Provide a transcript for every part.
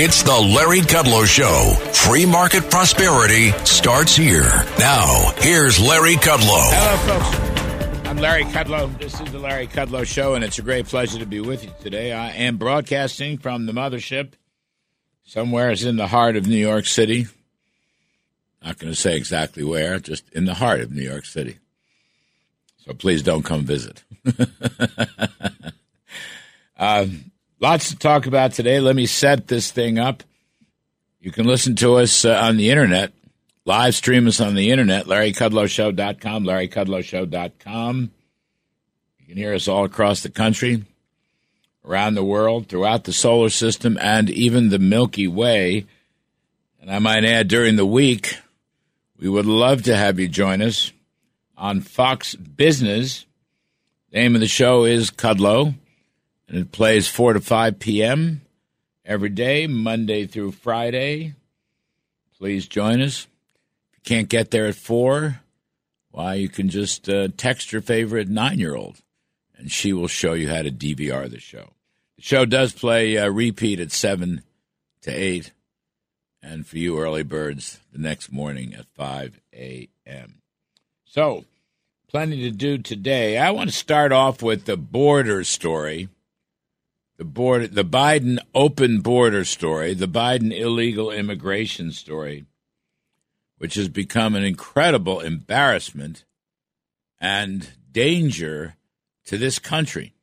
It's the Larry Kudlow Show. Free market prosperity starts here. Now, here's Larry Kudlow. Hello, folks. I'm Larry Kudlow. This is the Larry Kudlow Show, and it's a great pleasure to be with you today. I am broadcasting from the mothership, somewhere in the heart of New York City. Not going to say exactly where, just in the heart of New York City. So please don't come visit. um, Lots to talk about today. Let me set this thing up. You can listen to us uh, on the internet, live stream us on the internet, larrykudlowshow.com, larrykudlowshow.com. You can hear us all across the country, around the world, throughout the solar system, and even the Milky Way. And I might add, during the week, we would love to have you join us on Fox Business. Name of the show is Kudlow and it plays 4 to 5 p.m. every day, Monday through Friday. Please join us. If you can't get there at 4, why, you can just uh, text your favorite nine year old, and she will show you how to DVR the show. The show does play uh, repeat at 7 to 8, and for you early birds, the next morning at 5 a.m. So, plenty to do today. I want to start off with the border story the border, the Biden open border story, the Biden illegal immigration story, which has become an incredible embarrassment and danger to this country.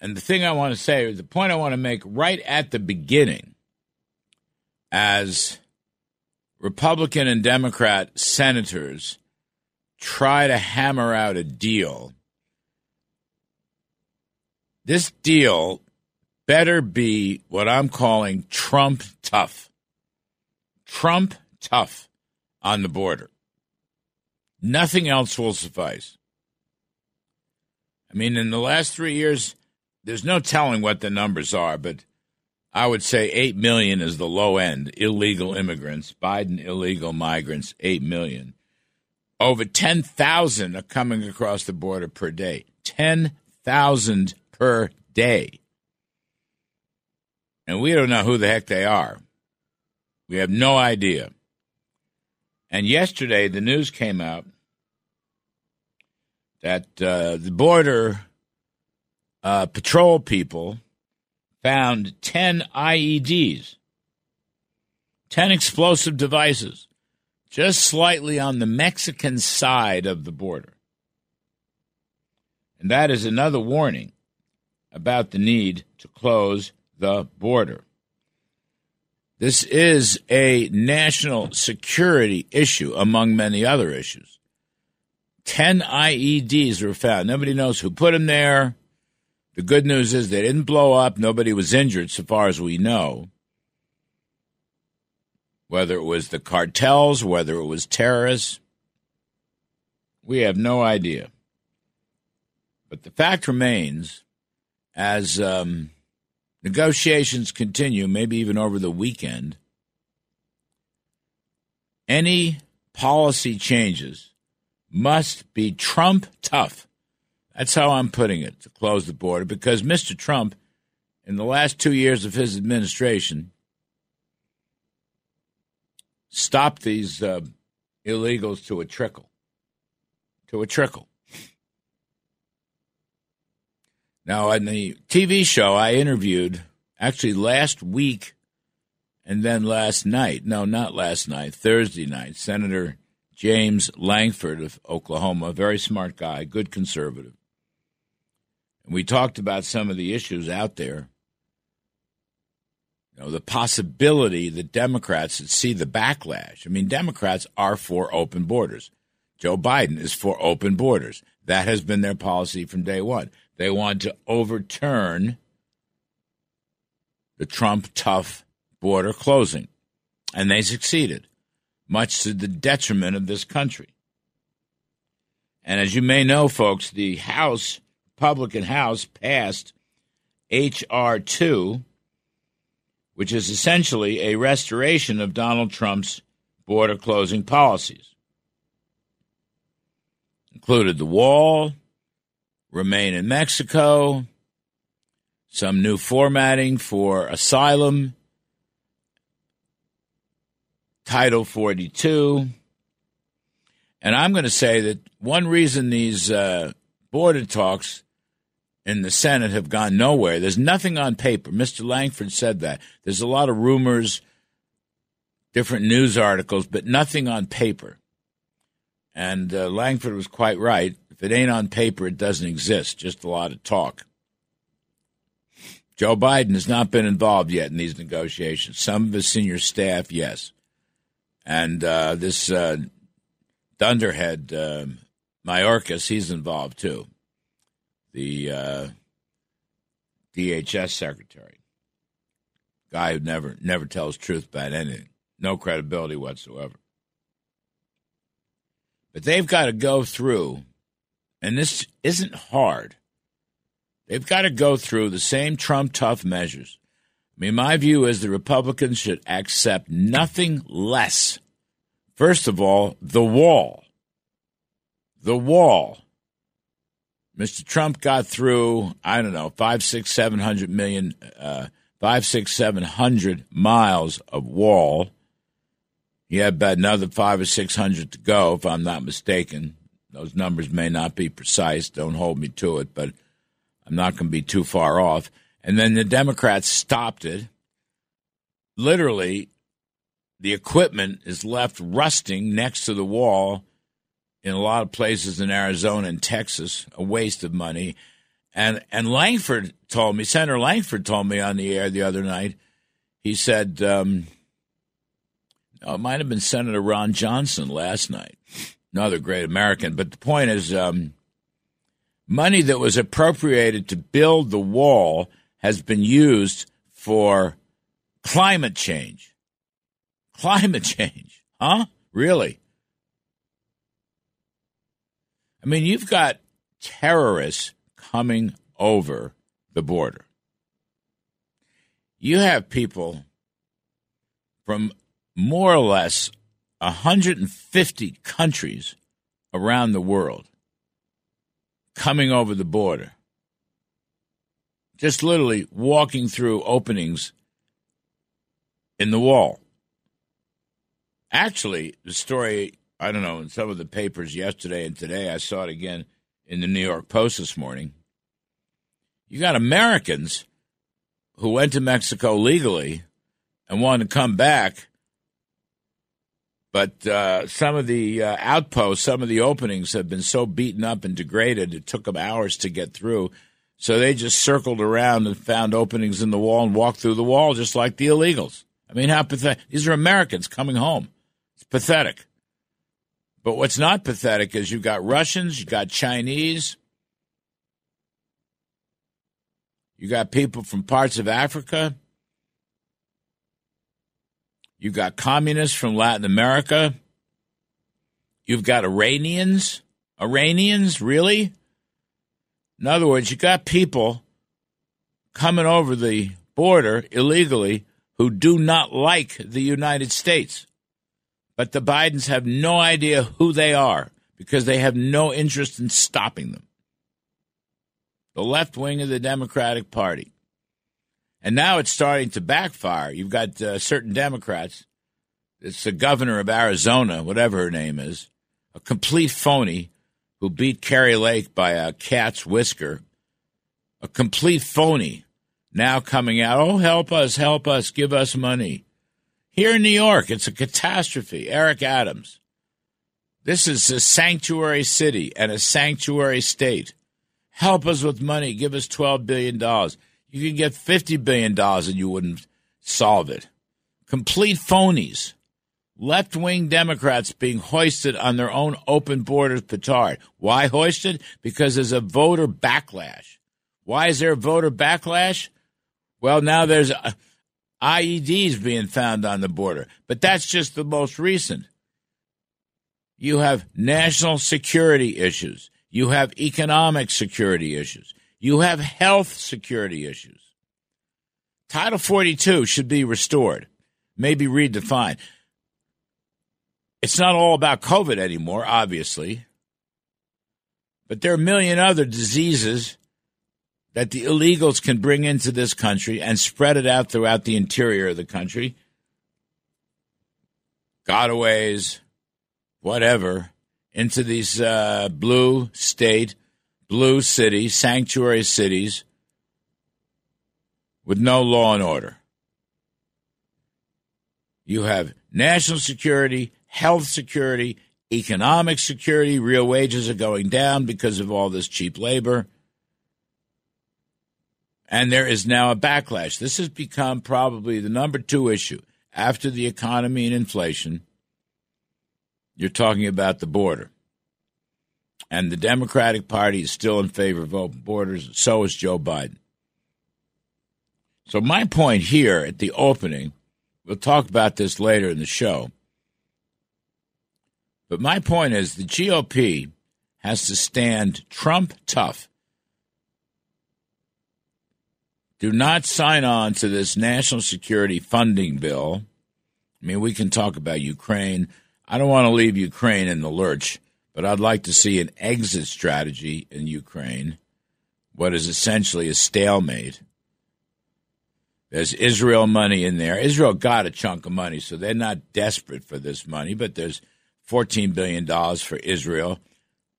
And the thing I want to say, the point I want to make right at the beginning, as Republican and Democrat senators try to hammer out a deal this deal better be what I'm calling Trump tough. Trump tough on the border. Nothing else will suffice. I mean, in the last three years, there's no telling what the numbers are, but I would say 8 million is the low end illegal immigrants, Biden illegal migrants, 8 million. Over 10,000 are coming across the border per day. 10,000 per day. And we don't know who the heck they are. We have no idea. And yesterday, the news came out that uh, the border uh, patrol people found 10 IEDs, 10 explosive devices, just slightly on the Mexican side of the border. And that is another warning about the need to close the border. This is a national security issue among many other issues. 10 IEDs were found. Nobody knows who put them there. The good news is they didn't blow up. Nobody was injured, so far as we know. Whether it was the cartels, whether it was terrorists, we have no idea. But the fact remains as um, negotiations continue, maybe even over the weekend, any policy changes must be Trump tough. That's how I'm putting it to close the border because Mr. Trump, in the last two years of his administration, stopped these uh, illegals to a trickle. To a trickle. Now, on the TV show, I interviewed actually last week and then last night. No, not last night, Thursday night, Senator James Lankford of Oklahoma, a very smart guy, good conservative. And we talked about some of the issues out there. You know, the possibility that Democrats would see the backlash. I mean, Democrats are for open borders. Joe Biden is for open borders. That has been their policy from day one. They want to overturn the Trump tough border closing. And they succeeded, much to the detriment of this country. And as you may know, folks, the House, Republican House, passed H.R. 2, which is essentially a restoration of Donald Trump's border closing policies. Included the wall, remain in Mexico, some new formatting for asylum, Title 42. And I'm going to say that one reason these uh, border talks in the Senate have gone nowhere, there's nothing on paper. Mr. Lankford said that. There's a lot of rumors, different news articles, but nothing on paper. And uh, Lankford was quite right. If it ain't on paper, it doesn't exist, just a lot of talk. Joe Biden has not been involved yet in these negotiations. Some of his senior staff, yes. And uh, this uh, Dunderhead, uh, Mayorkas, he's involved too. The uh, DHS secretary, guy who never never tells truth about anything, no credibility whatsoever. But they've got to go through, and this isn't hard. They've got to go through the same Trump tough measures. I mean, my view is the Republicans should accept nothing less. First of all, the wall. The wall. Mr. Trump got through, I don't know, five, six, seven hundred million, uh, five, six, seven hundred miles of wall. He had about another five or six hundred to go, if I'm not mistaken. Those numbers may not be precise. Don't hold me to it, but I'm not going to be too far off. And then the Democrats stopped it. Literally, the equipment is left rusting next to the wall in a lot of places in Arizona and Texas, a waste of money. And and Lankford told me, Senator Lankford told me on the air the other night, he said, um, oh, it might have been Senator Ron Johnson last night, another great American. But the point is, um, money that was appropriated to build the wall has been used for climate change. Climate change, huh? Really? I mean, you've got terrorists coming over the border. You have people from more or less 150 countries around the world coming over the border. Just literally walking through openings in the wall. Actually, the story, I don't know, in some of the papers yesterday and today, I saw it again in the New York Post this morning. You got Americans who went to Mexico legally and wanted to come back but uh, some of the uh, outposts, some of the openings have been so beaten up and degraded, it took them hours to get through. So they just circled around and found openings in the wall and walked through the wall just like the illegals. I mean, how pathetic. These are Americans coming home. It's pathetic. But what's not pathetic is you've got Russians, you've got Chinese, you've got people from parts of Africa, You've got communists from Latin America. You've got Iranians. Iranians, really? In other words, you've got people coming over the border illegally who do not like the United States. But the Bidens have no idea who they are because they have no interest in stopping them. The left wing of the Democratic Party. And now it's starting to backfire. You've got uh, certain Democrats. It's the governor of Arizona, whatever her name is, a complete phony who beat Kari Lake by a cat's whisker. A complete phony now coming out, oh, help us, help us, give us money. Here in New York, it's a catastrophe. Eric Adams. This is a sanctuary city and a sanctuary state. Help us with money. Give us $12 billion. You could get $50 billion and you wouldn't solve it. Complete phonies. left wing Democrats being hoisted on their own open borders petard. Why hoisted? Because there's a voter backlash. Why is there a voter backlash? Well, now there's uh, IEDs being found on the border, but that's just the most recent. You have national security issues. You have economic security issues. You have health security issues. Title 42 should be restored, maybe redefined. It's not all about COVID anymore, obviously, but there are a million other diseases that the illegals can bring into this country and spread it out throughout the interior of the country. Gotaways, whatever, into these uh, blue state, blue cities, sanctuary cities with no law and order. You have national security, health security, economic security. Real wages are going down because of all this cheap labor. And there is now a backlash. This has become probably the number two issue after the economy and inflation. You're talking about the border. And the Democratic Party is still in favor of open borders. So is Joe Biden. So, my point here at the opening, we'll talk about this later in the show. But my point is the GOP has to stand Trump tough do not sign on to this national security funding bill. I mean, we can talk about Ukraine. I don't want to leave Ukraine in the lurch, but I'd like to see an exit strategy in Ukraine, what is essentially a stalemate. There's Israel money in there. Israel got a chunk of money, so they're not desperate for this money, but there's $14 billion for Israel.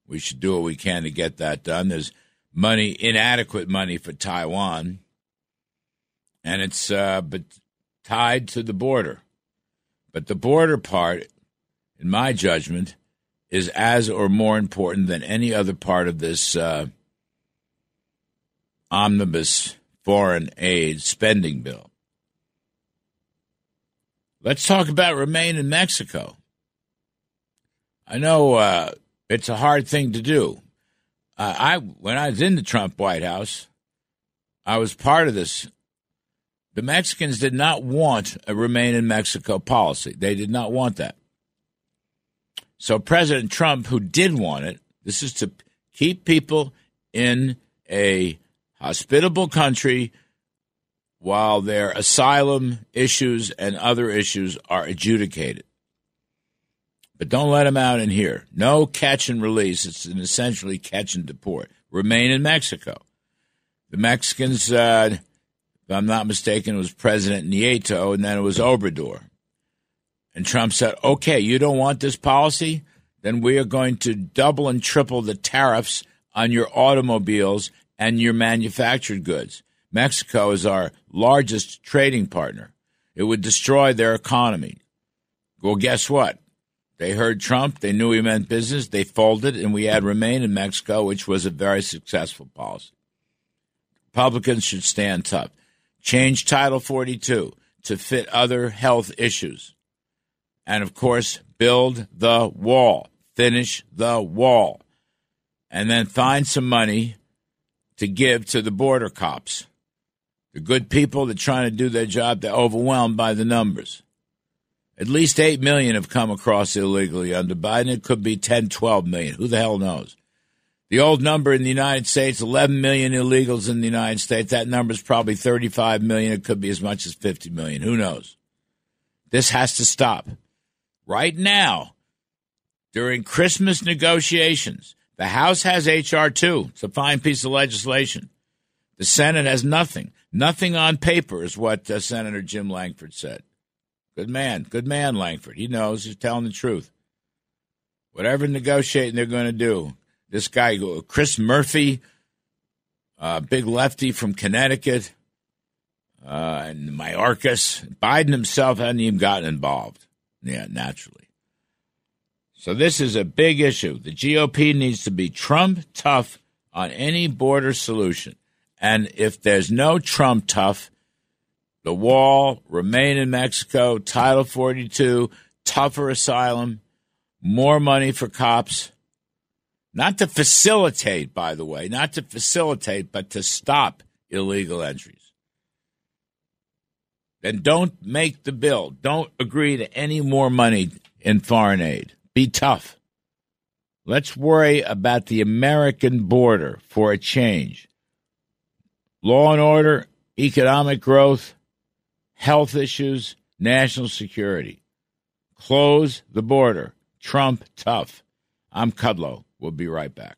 We should do what we can to get that done. There's money, inadequate money for Taiwan and it's uh, but tied to the border. But the border part, in my judgment, is as or more important than any other part of this uh, omnibus foreign aid spending bill. Let's talk about remain in Mexico. I know uh, it's a hard thing to do. Uh, I when I was in the Trump White House, I was part of this the Mexicans did not want a remain in Mexico policy. They did not want that. So President Trump, who did want it, this is to keep people in a hospitable country while their asylum issues and other issues are adjudicated. But don't let them out in here. No catch and release. It's an essentially catch and deport. Remain in Mexico. The Mexicans uh, if I'm not mistaken, it was President Nieto, and then it was Obrador. And Trump said, okay, you don't want this policy? Then we are going to double and triple the tariffs on your automobiles and your manufactured goods. Mexico is our largest trading partner. It would destroy their economy. Well, guess what? They heard Trump. They knew he meant business. They folded, and we had Remain in Mexico, which was a very successful policy. Republicans should stand tough. Change Title 42 to fit other health issues. And of course, build the wall, finish the wall, and then find some money to give to the border cops. The good people that are trying to do their job, they're overwhelmed by the numbers. At least 8 million have come across illegally under Biden. It could be 10, 12 million. Who the hell knows? The old number in the United States, 11 million illegals in the United States. That number is probably 35 million. It could be as much as 50 million. Who knows? This has to stop. Right now, during Christmas negotiations, the House has H.R. 2. It's a fine piece of legislation. The Senate has nothing. Nothing on paper is what uh, Senator Jim Lankford said. Good man. Good man, Lankford. He knows. He's telling the truth. Whatever negotiating they're going to do, this guy, Chris Murphy, uh, big lefty from Connecticut, uh, and Mayorkas. Biden himself hadn't even gotten involved. Yeah, naturally. So this is a big issue. The GOP needs to be Trump tough on any border solution. And if there's no Trump tough, the wall, remain in Mexico, Title 42, tougher asylum, more money for cops, not to facilitate, by the way, not to facilitate, but to stop illegal entries. Then don't make the bill. Don't agree to any more money in foreign aid. Be tough. Let's worry about the American border for a change. Law and order, economic growth, health issues, national security. Close the border. Trump tough. I'm Kudlow. We'll be right back.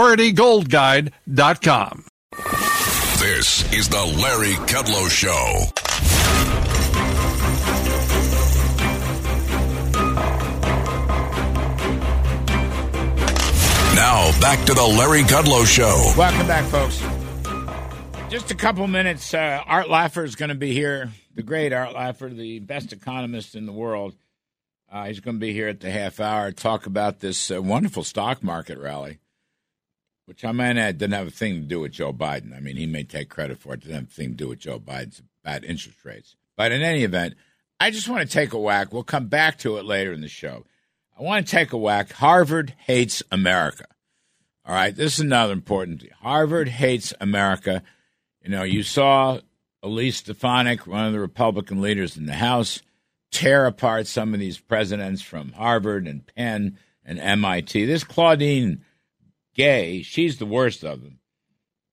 PriorityGoldGuide.com. This is the Larry Kudlow Show. Now, back to the Larry Kudlow Show. Welcome back, folks. Just a couple minutes. Uh, Art Laffer is going to be here. The great Art Laffer, the best economist in the world. Uh, he's going to be here at the half hour, talk about this uh, wonderful stock market rally which I might add didn't have a thing to do with Joe Biden. I mean, he may take credit for it. Didn't have a thing to do with Joe Biden's bad interest rates. But in any event, I just want to take a whack. We'll come back to it later in the show. I want to take a whack. Harvard hates America. All right, this is another important thing. Harvard hates America. You know, you saw Elise Stefanik, one of the Republican leaders in the House, tear apart some of these presidents from Harvard and Penn and MIT. This Claudine Gay, she's the worst of them.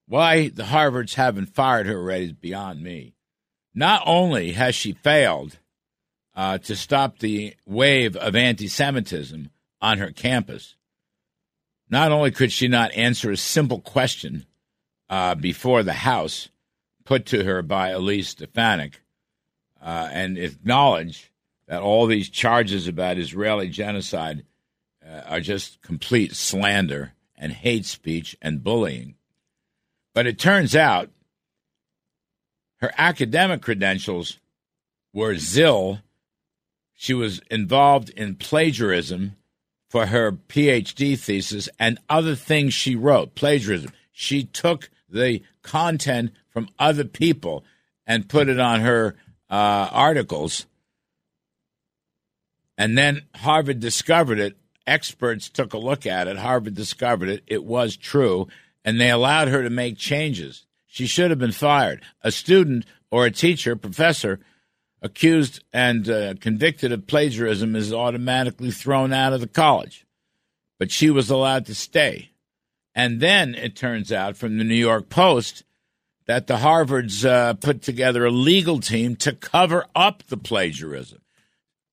Why the Harvards haven't fired her already is beyond me. Not only has she failed uh, to stop the wave of anti Semitism on her campus, not only could she not answer a simple question uh, before the House put to her by Elise Stefanik uh, and acknowledge that all these charges about Israeli genocide uh, are just complete slander and hate speech and bullying. But it turns out her academic credentials were zil. She was involved in plagiarism for her PhD thesis and other things she wrote. Plagiarism. She took the content from other people and put it on her uh, articles. And then Harvard discovered it experts took a look at it. Harvard discovered it. It was true, and they allowed her to make changes. She should have been fired. A student or a teacher, professor, accused and uh, convicted of plagiarism is automatically thrown out of the college. But she was allowed to stay. And then it turns out from the New York Post that the Harvards uh, put together a legal team to cover up the plagiarism.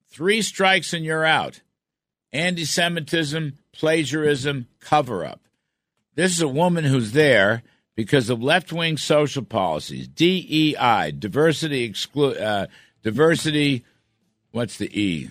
Three strikes and you're out anti Semitism, plagiarism, cover up. This is a woman who's there because of left wing social policies, DEI, diversity, exclu- uh, diversity, what's the E?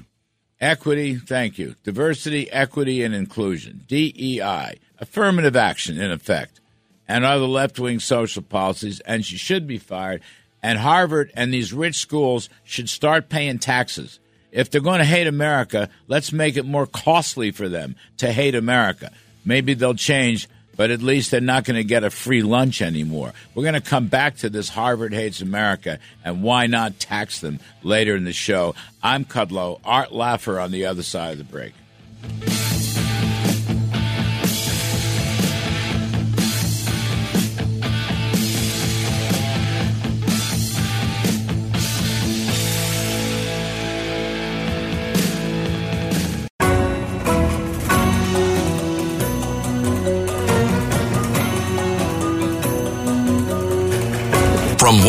Equity, thank you. Diversity, equity, and inclusion, DEI, affirmative action in effect, and other left wing social policies, and she should be fired. And Harvard and these rich schools should start paying taxes if they're going to hate America, let's make it more costly for them to hate America. Maybe they'll change, but at least they're not going to get a free lunch anymore. We're going to come back to this Harvard hates America and why not tax them later in the show. I'm Kudlow, Art Laffer on the other side of the break.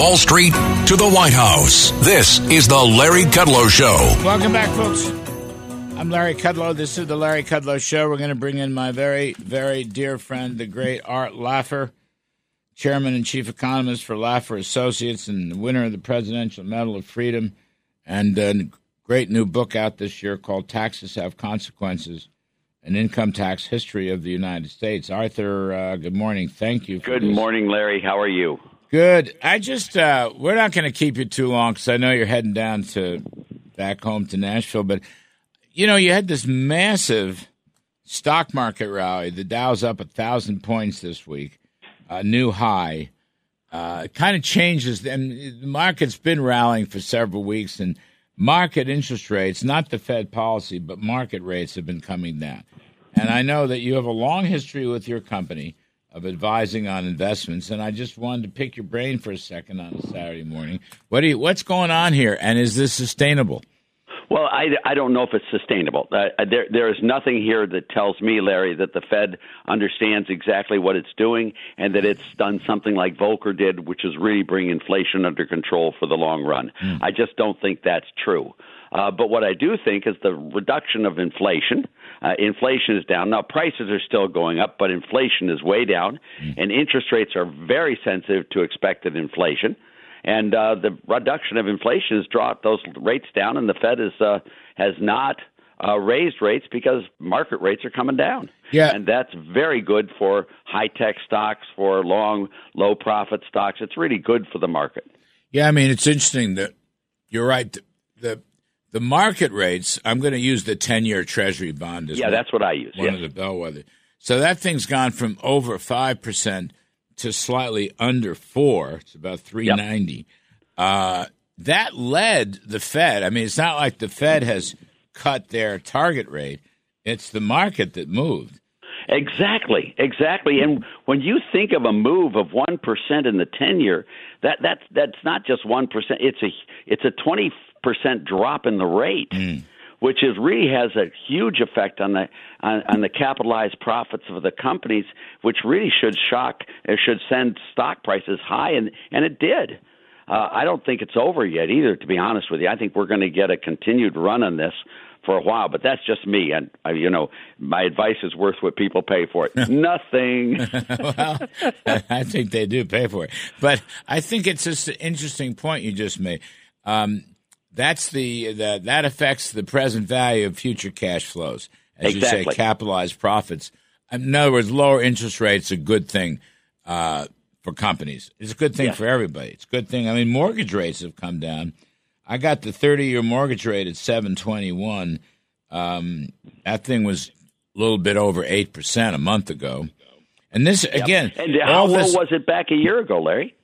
Wall Street to the White House, this is the Larry Kudlow Show. Welcome back, folks. I'm Larry Kudlow. This is the Larry Kudlow Show. We're going to bring in my very, very dear friend, the great Art Laffer, chairman and chief economist for Laffer Associates and the winner of the Presidential Medal of Freedom and a great new book out this year called Taxes Have Consequences An Income Tax History of the United States. Arthur, uh, good morning. Thank you. good this. morning, Larry. How are you? Good. I just, uh, we're not going to keep you too long because I know you're heading down to back home to Nashville, but you know, you had this massive stock market rally. The Dow's up a thousand points this week, a new high. Uh, kind of changes, and the market's been rallying for several weeks, and market interest rates, not the Fed policy, but market rates have been coming down. And I know that you have a long history with your company of advising on investments, and I just wanted to pick your brain for a second on a Saturday morning. What do you, what's going on here, and is this sustainable? Well, I, I don't know if it's sustainable. Uh, there there is nothing here that tells me, Larry, that the Fed understands exactly what it's doing and that it's done something like Volcker did, which is really bring inflation under control for the long run. Mm. I just don't think that's true. Uh, but what I do think is the reduction of inflation. Uh, inflation is down. Now, prices are still going up, but inflation is way down, mm. and interest rates are very sensitive to expected inflation and uh, the reduction of inflation has brought those rates down, and the Fed is uh, has not uh, raised rates because market rates are coming down. Yeah. And that's very good for high tech stocks, for long, low profit stocks. It's really good for the market. Yeah, I mean, it's interesting that you're right. The, the, the market rates, I'm going to use the 10 year Treasury bond as Yeah, one, that's what I use. One yes. of the bellwether. So that thing's gone from over 5% to slightly under four. It's about 390. Yep. Uh, that led the Fed. I mean, it's not like the Fed has cut their target rate. It's the market that moved. Exactly, exactly. And when you think of a move of one percent in the ten year, that that's that's not just one percent. It's a it's a twenty percent drop in the rate. Mm which is really has a huge effect on the on, on the capitalized profits of the companies, which really should shock, it should send stock prices high, and and it did. Uh, I don't think it's over yet either. To be honest with you, I think we're going to get a continued run on this for a while. But that's just me, and uh, you know, my advice is worth what people pay for it. Nothing. well, I think they do pay for it, but I think it's just an interesting point you just made. Um, that's the that that affects the present value of future cash flows, as exactly. you say, capitalized profits. In other words, lower interest rates a good thing uh, for companies. It's a good thing yeah. for everybody. It's a good thing. I mean, mortgage rates have come down. I got the thirty-year mortgage rate at seven twenty-one. Um, that thing was a little bit over eight percent a month ago. And this yep. again, and how low was it back a year ago, Larry?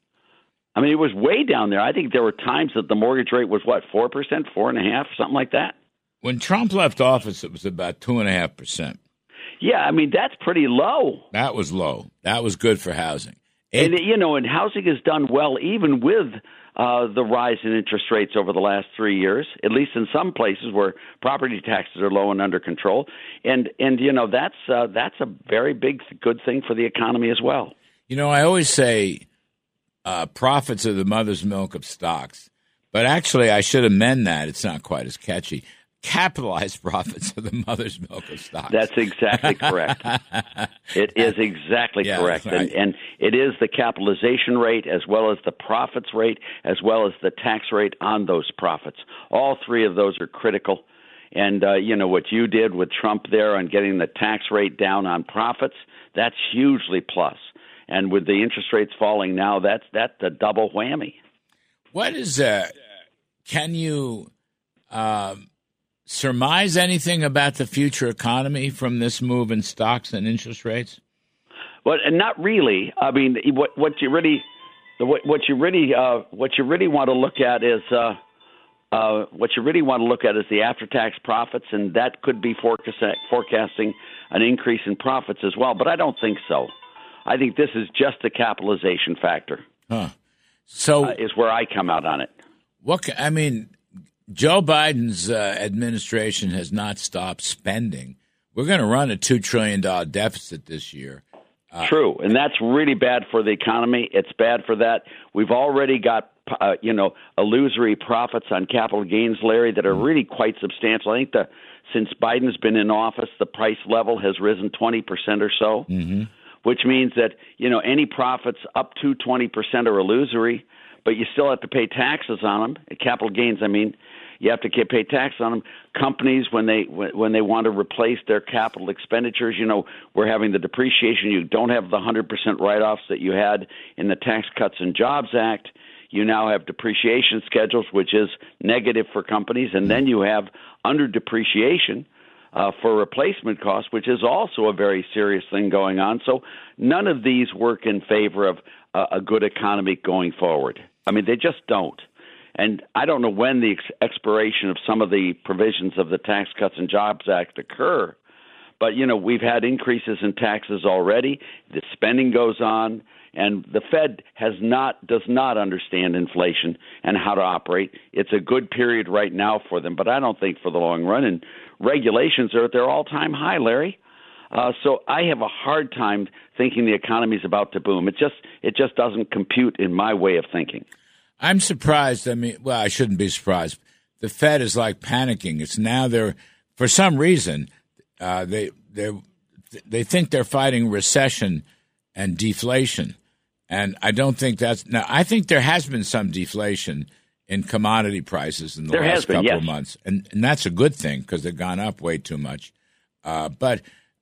I mean, it was way down there. I think there were times that the mortgage rate was what four percent, four and a half, something like that. When Trump left office, it was about two and a half percent. Yeah, I mean that's pretty low. That was low. That was good for housing. It, and you know, and housing has done well even with uh, the rise in interest rates over the last three years. At least in some places where property taxes are low and under control, and and you know that's uh, that's a very big good thing for the economy as well. You know, I always say uh, profits are the mother's milk of stocks. But actually, I should amend that. It's not quite as catchy. Capitalized profits are the mother's milk of stocks. That's exactly correct. it is exactly yeah, correct. Right. And, and it is the capitalization rate as well as the profits rate as well as the tax rate on those profits. All three of those are critical. And, uh, you know, what you did with Trump there on getting the tax rate down on profits, that's hugely plus and with the interest rates falling now, that's that's a double whammy. What is uh Can you um, surmise anything about the future economy from this move in stocks and interest rates? Well, and not really. I mean, what what you really what, what you really uh, what you really want to look at is. Uh, uh, what you really want to look at is the after-tax profits, and that could be forecast, forecasting an increase in profits as well. But I don't think so. I think this is just a capitalization factor. Huh. So uh, is where I come out on it. What I mean, Joe Biden's uh, administration has not stopped spending. We're going to run a two trillion dollar deficit this year. Uh, True, and that's really bad for the economy. It's bad for that. We've already got uh, you know illusory profits on capital gains, Larry, that are really quite substantial. I think the since Biden's been in office, the price level has risen twenty percent or so. Mm-hmm which means that you know any profits up to 20% are illusory, but you still have to pay taxes on them, capital gains. I mean, you have to pay tax on them. Companies when they when they want to replace their capital expenditures, you know, we're having the depreciation. You don't have the 100% write-offs that you had in the Tax Cuts and Jobs Act. You now have depreciation schedules, which is negative for companies, and then you have under depreciation uh, for replacement costs, which is also a very serious thing going on. So none of these work in favor of uh, a good economy going forward. I mean, they just don't. And I don't know when the ex- expiration of some of the provisions of the Tax Cuts and Jobs Act occur, but you know we've had increases in taxes already. The spending goes on, and the Fed has not does not understand inflation and how to operate. It's a good period right now for them, but I don't think for the long run. And regulations are at their all time high, Larry. Uh, so I have a hard time thinking the economy is about to boom. It just it just doesn't compute in my way of thinking. I'm surprised. I mean, well, I shouldn't be surprised. The Fed is like panicking. It's now they're for some reason uh, they they they think they're fighting recession and deflation, and I don't think that's now. I think there has been some deflation in commodity prices in the there last been, couple yes. of months, and and that's a good thing because they've gone up way too much. Uh, but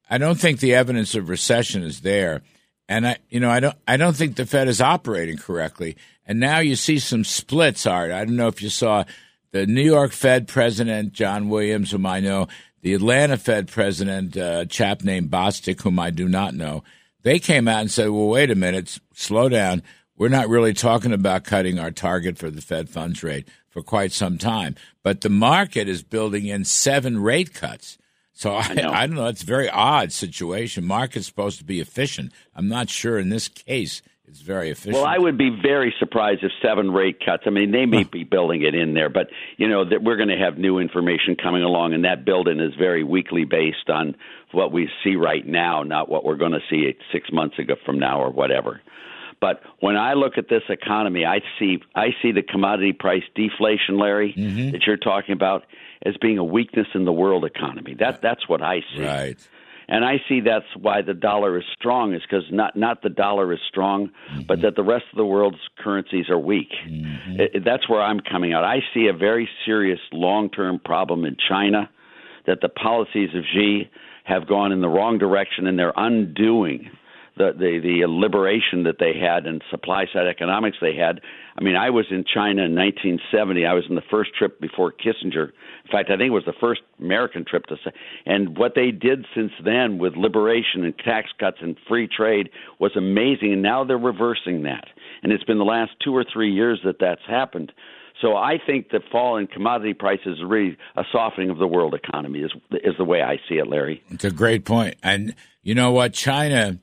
I don't think the evidence of recession is there, and I you know I don't I don't think the Fed is operating correctly. And now you see some splits. Art, I don't know if you saw the New York Fed president John Williams, whom I know, the Atlanta Fed president, uh, a chap named Bostic, whom I do not know. They came out and said, "Well, wait a minute, slow down." We're not really talking about cutting our target for the Fed funds rate for quite some time. But the market is building in seven rate cuts. So I, I, I, don't know. It's a very odd situation. Market's supposed to be efficient. I'm not sure in this case it's very efficient. Well, I would be very surprised if seven rate cuts. I mean, they may be building it in there, but you know that we're going to have new information coming along, and that building is very weakly based on what we see right now, not what we're going to see six months ago from now or whatever. But when I look at this economy, I see I see the commodity price deflation, Larry, mm-hmm. that you're talking about, as being a weakness in the world economy. That that's what I see. Right. And I see that's why the dollar is strong is because not not the dollar is strong, mm-hmm. but that the rest of the world's currencies are weak. Mm-hmm. It, that's where I'm coming out. I see a very serious long term problem in China, that the policies of Xi have gone in the wrong direction and they're undoing the, the the liberation that they had and supply side economics they had. I mean, I was in China in 1970. I was in the first trip before Kissinger. In fact, I think it was the first American trip to. And what they did since then with liberation and tax cuts and free trade was amazing. And now they're reversing that. And it's been the last two or three years that that's happened. So I think the fall in commodity prices is really a softening of the world economy. Is is the way I see it, Larry. It's a great point. And you know what, China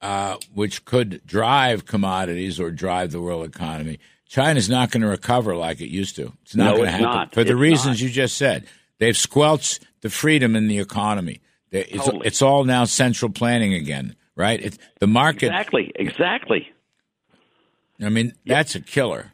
uh, which could drive commodities or drive the world economy. China's not going to recover like it used to. It's not no, going to happen not. for the reasons not. you just said. They've squelched the freedom in the economy. It's, totally. it's all now central planning again, right? It's, the market. Exactly, exactly. I mean, that's a killer.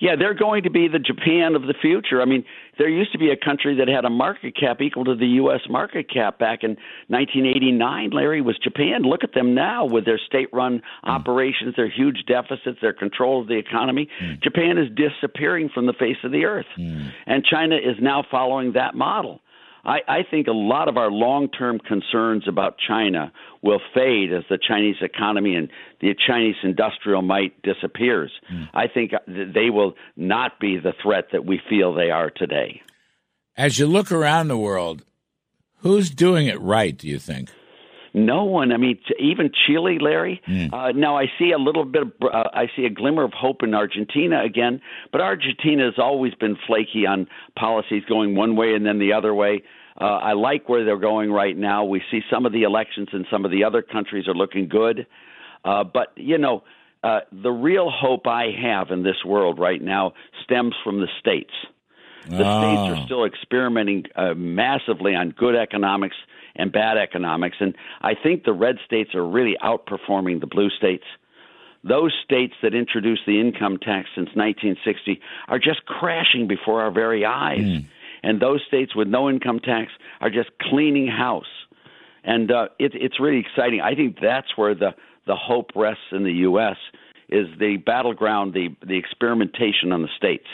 Yeah, they're going to be the Japan of the future. I mean, there used to be a country that had a market cap equal to the U.S. market cap back in 1989. Larry was Japan. Look at them now with their state-run mm. operations, their huge deficits, their control of the economy. Mm. Japan is disappearing from the face of the earth, mm. and China is now following that model. I, I think a lot of our long term concerns about China will fade as the Chinese economy and the Chinese industrial might disappears. Mm. I think they will not be the threat that we feel they are today. As you look around the world, who's doing it right, do you think? No one. I mean, even Chile, Larry. Mm. Uh, now I see a little bit of, uh, I see a glimmer of hope in Argentina again, but Argentina has always been flaky on policies going one way and then the other way. Uh, I like where they're going right now. We see some of the elections in some of the other countries are looking good, uh, but you know. Uh, the real hope I have in this world right now stems from the states. The oh. states are still experimenting uh, massively on good economics and bad economics. And I think the red states are really outperforming the blue states. Those states that introduced the income tax since 1960 are just crashing before our very eyes. Mm. And those states with no income tax are just cleaning house. And uh, it, it's really exciting. I think that's where the, the hope rests in the U.S. is the battleground, the, the experimentation on the states.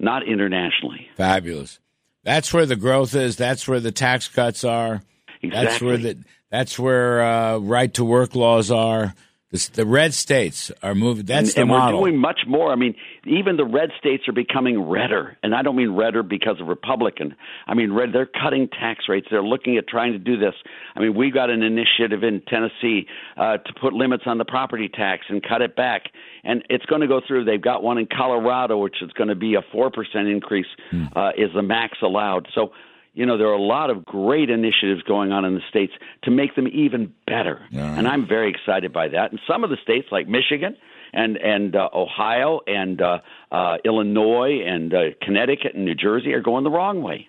not internationally. Fabulous. That's where the growth is. That's where the tax cuts are. Exactly. That's where the that's where uh, right to work laws are. The, the red states are moving. That's and, the and model. we're doing much more. I mean, even the red states are becoming redder, and I don't mean redder because of Republican. I mean, red. They're cutting tax rates. They're looking at trying to do this. I mean, we got an initiative in Tennessee uh, to put limits on the property tax and cut it back, and it's going to go through. They've got one in Colorado, which is going to be a four percent increase, Hmm. uh, is the max allowed. So you know, there are a lot of great initiatives going on in the states to make them even better. And I'm very excited by that. And some of the states like Michigan and and uh, Ohio and uh, uh, Illinois and uh, Connecticut and New Jersey are going the wrong way.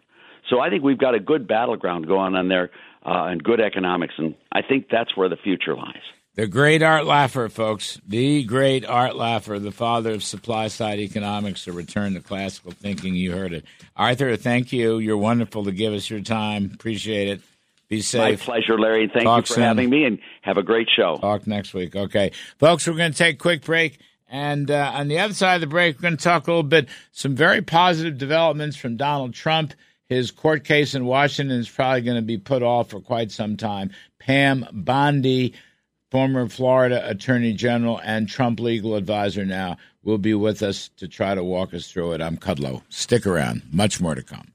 So I think we've got a good battleground going on there uh, and good economics, and I think that's where the future lies. The great Art Laffer, folks. The great Art Laffer, the father of supply side economics, a return to classical thinking. You heard it. Arthur, thank you. You're wonderful to give us your time. Appreciate it. Be safe. My pleasure, Larry, thank Talk you for soon. having me, and have a great show. Talk next week. Okay. Folks, we're going to take a quick break. And uh, on the other side of the break, we're going to talk a little bit, some very positive developments from Donald Trump. His court case in Washington is probably going to be put off for quite some time. Pam Bondi, former Florida Attorney General and Trump legal advisor now, will be with us to try to walk us through it. I'm Kudlow. Stick around. Much more to come.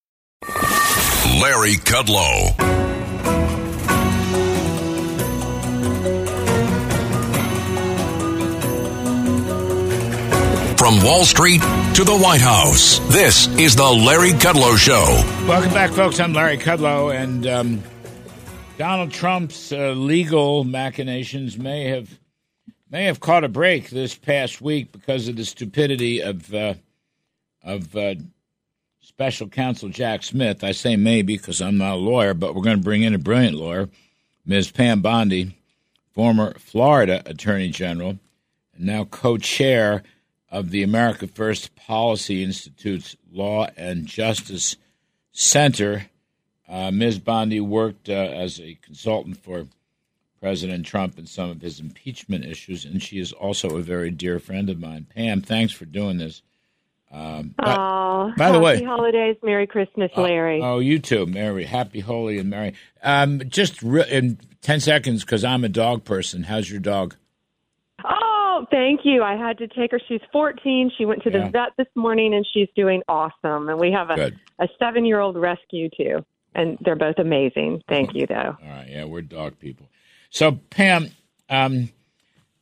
Larry Kudlow. From Wall Street to the White House, this is the Larry Kudlow Show. Welcome back, folks. I'm Larry Kudlow, and um, Donald Trump's uh, legal machinations may have may have caught a break this past week because of the stupidity of uh, of uh, Special Counsel Jack Smith. I say maybe because I'm not a lawyer, but we're going to bring in a brilliant lawyer, Ms. Pam Bondi, former Florida Attorney General, and now co-chair of the America First Policy Institute's Law and Justice Center. Uh, Ms. Bondi worked uh, as a consultant for President Trump in some of his impeachment issues, and she is also a very dear friend of mine. Pam, thanks for doing this. Um, but- Oh, by the way- happy holidays, Merry Christmas, Larry. Oh, you too, Mary. Happy, holy, and merry. Um, just re- in ten seconds, because I'm a dog person. How's your dog? oh, thank you. I had to take her. She's 14. She went to the Yeah. vet this morning, and she's doing awesome. And we have a, Good. a seven-year-old rescue too, and they're both amazing. Thank you, though. All right, yeah, we're dog people. So, Pam, um,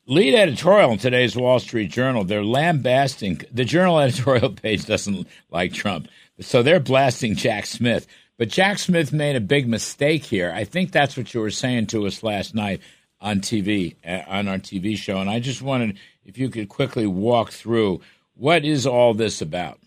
lead editorial in today's Wall Street Journal. They're lambasting the journal editorial page doesn't like Trump, so they're blasting Jack Smith. But Jack Smith made a big mistake here. I think that's what you were saying to us last night on TV uh, on our TV show, and I just wanted if you could quickly walk through what is all this about.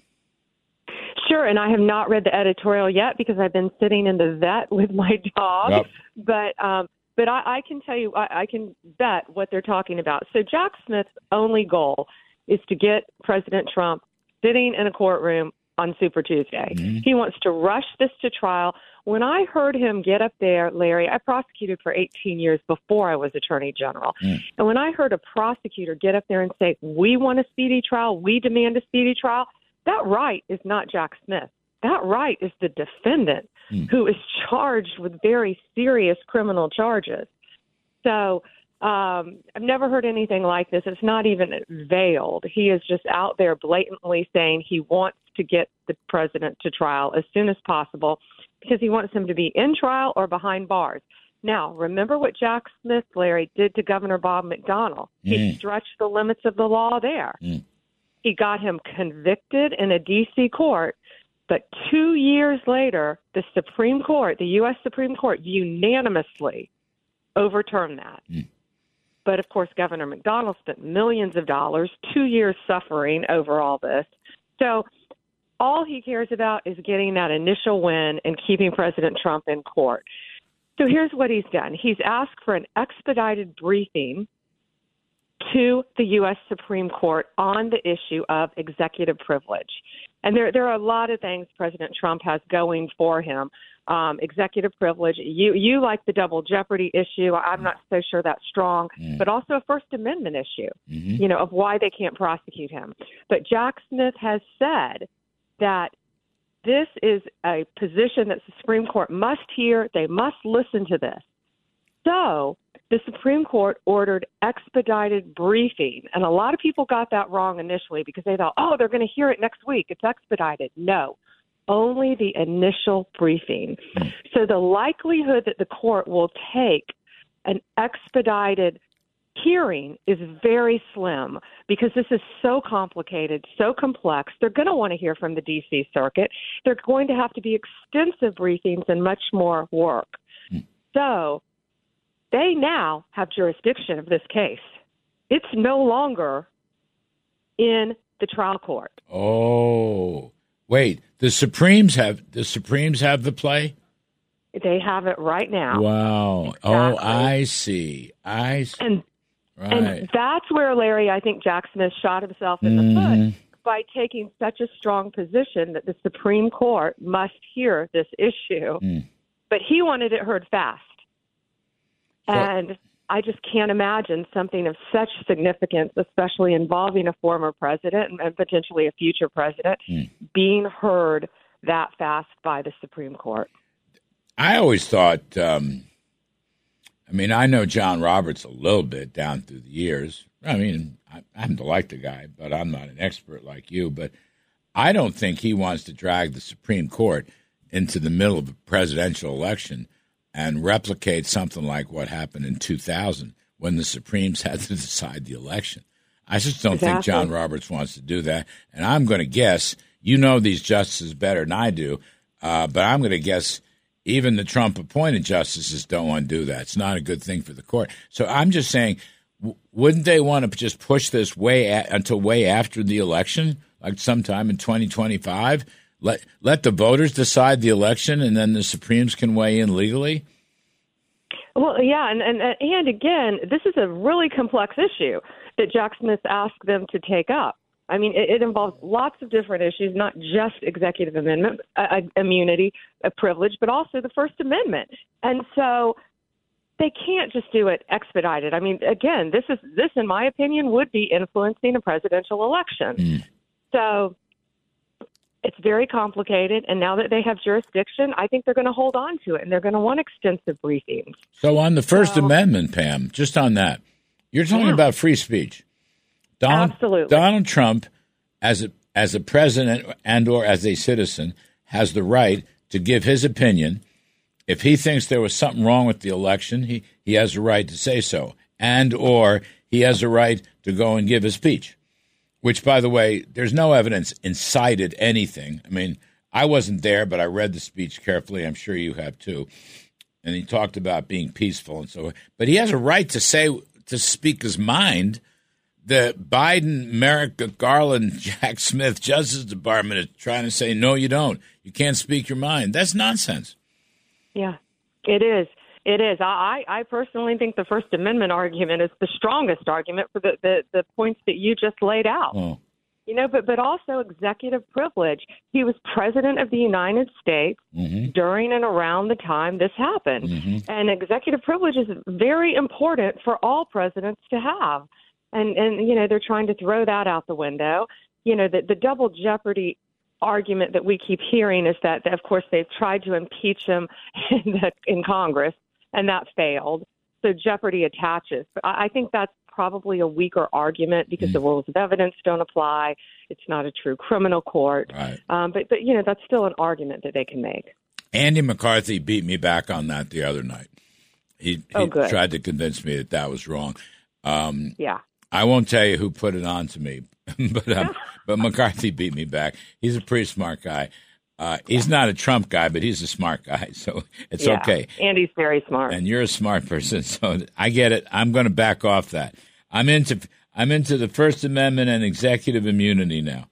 Sure, and I have not read the editorial yet because I've been sitting in the vet with my dog. Yep. But um, but I, I can tell you, I, I can bet what they're talking about. So Jack Smith's only goal is to get President Trump sitting in a courtroom on Super Tuesday. Mm-hmm. He wants to rush this to trial. When I heard him get up there, Larry, I prosecuted for 18 years before I was Attorney General. Mm. And when I heard a prosecutor get up there and say, We want a speedy trial, we demand a speedy trial, that right is not Jack Smith. That right is the defendant who is charged with very serious criminal charges. So um, I've never heard anything like this. It's not even veiled. He is just out there blatantly saying he wants to get the president to trial as soon as possible because he wants him to be in trial or behind bars. Now, remember what Jack Smith, Larry, did to Governor Bob McDonnell. He Mm. stretched the limits of the law there. Mm. He got him convicted in a D.C. court, but two years later, the Supreme Court, the U.S. Supreme Court, unanimously overturned that. Hmm. But of course, Governor McDonnell spent millions of dollars, two years suffering over all this. So all he cares about is getting that initial win and keeping President Trump in court. So here's what he's done he's asked for an expedited briefing to the U.S. Supreme Court on the issue of executive privilege. And there, there are a lot of things President Trump has going for him. Um, executive privilege. You, you like the double jeopardy issue. I'm not so sure that's strong, mm. but also a First Amendment issue. Mm-hmm. You know of why they can't prosecute him. But Jack Smith has said that this is a position that the Supreme Court must hear. They must listen to this. So the Supreme Court ordered expedited briefing. And a lot of people got that wrong initially because they thought, oh, they're going to hear it next week. It's expedited. No, only the initial briefing. Hmm. So the likelihood that the court will take an expedited hearing is very slim because this is so complicated, so complex. They're going to want to hear from the D.C. Circuit. They're going to have to be extensive briefings and much more work. Hmm. So they now have jurisdiction of this case. It's no longer in the trial court. Oh, wait. The Supremes have the Supremes have the play. They have it right now. Wow. Exactly. Oh, I see. I see. And right. and that's where Larry, I think Jack Smith shot himself in the mm-hmm. foot by taking such a strong position that the Supreme Court must hear this issue. Mm. But he wanted it heard fast. And I just can't imagine something of such significance, especially involving a former president and potentially a future president, mm. being heard that fast by the Supreme Court. I always thought, um, I mean, I know John Roberts a little bit down through the years. I mean, I, I happen to like the guy, but I'm not an expert like you. But I don't think he wants to drag the Supreme Court into the middle of a presidential election and replicate something like what happened in 2000 when the Supremes had to decide the election. I just don't exactly. think John Roberts wants to do that. And I'm going to guess, you know these justices better than I do, uh, but I'm going to guess even the Trump appointed justices don't want to do that. It's not a good thing for the court. So I'm just saying, w- wouldn't they want to just push this way a- until way after the election, like sometime in 2025? Let let the voters decide the election, and then the Supremes can weigh in legally. Well, yeah, and and and again, this is a really complex issue that Jack Smith asked them to take up. I mean, it, it involves lots of different issues, not just executive amendment uh, uh immunity, a privilege, but also the First Amendment. And so they can't just do it expedited. I mean, again, this is this, in my opinion, would be influencing a presidential election. Mm. So it's very complicated, and now that they have jurisdiction, I think they're going to hold on to it, and they're going to want extensive briefings. So, on the First Amendment, Pam, just on that, you're talking yeah. about free speech. Donald, Absolutely. Donald Trump, as a as a president and or as a citizen, has the right to give his opinion. If he thinks there was something wrong with the election, he, he has a right to say so, and or he has a right to go and give a speech which, by the way, there's no evidence incited anything. I mean, I wasn't there, but I read the speech carefully. I'm sure you have too. And he talked about being peaceful and so. on. But he has a right to say to speak his mind. The Biden, Merrick Garland, Jack Smith Justice Department is trying to say, no, you don't. You can't speak your mind. That's nonsense. Yeah, it is. It is. I, I personally think the First Amendment argument is the strongest argument for the, the, the points that you just laid out. Oh. You know, but but also executive privilege. He was president of the United States mm-hmm. during and around the time this happened, mm-hmm. and executive privilege is very important for all presidents to have. And and you know they're trying to throw that out the window. You know the the double jeopardy argument that we keep hearing is that, of course, they've tried to impeach him in, the, in Congress, and that failed. So jeopardy attaches. But I think that's probably a weaker argument because mm. the rules of evidence don't apply. It's not a true criminal court. Right. Um, but but you know that's still an argument that they can make. Andy McCarthy beat me back on that the other night. He, he oh, tried to convince me that that was wrong. Um, yeah. I won't tell you who put it on to me, but um, but McCarthy beat me back. He's a pretty smart guy. Uh, he's not a Trump guy, but he's a smart guy, so it's yeah, okay. he's very smart, and you're a smart person, so I get it. I'm going to back off that. I'm into I'm into the First Amendment and executive immunity now.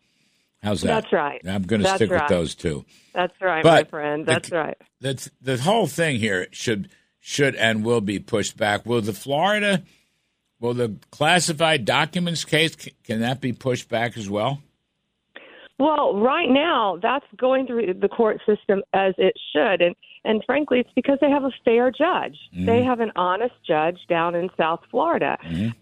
How's that? That's right. I'm going to That's stick right. with those two. That's right, But my friend. the- That's right. That's the whole thing here should should and will be pushed back. Will the Florida, will the classified documents case can that be pushed back as well? Well, right now that's going through the court system as it should, and and frankly, it's because they have a fair judge. They have an honest judge down in South Florida,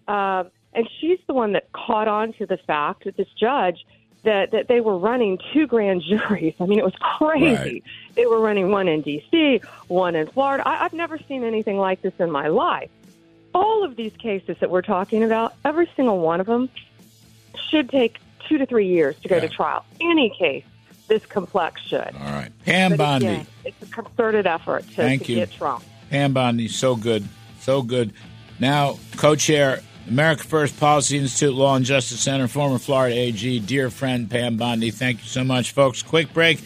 um, and she's the one that caught on to the fact that this judge that that they were running two grand juries. I mean, it was crazy. Right. They were running one in D.C., one in Florida. I, I've never seen anything like this in my life. All of these cases that we're talking about, every single one of them should take two to three years to go Yeah. to trial. Any case this complex should. All right, Pam But Bondi. again, it's a concerted effort to, Thank to you. get Trump. Pam Bondi, so good, so good. Now, co-chair, America First Policy Institute Law and Justice Center, former Florida AG, dear friend Pam Bondi. Thank you so much, folks. Quick break.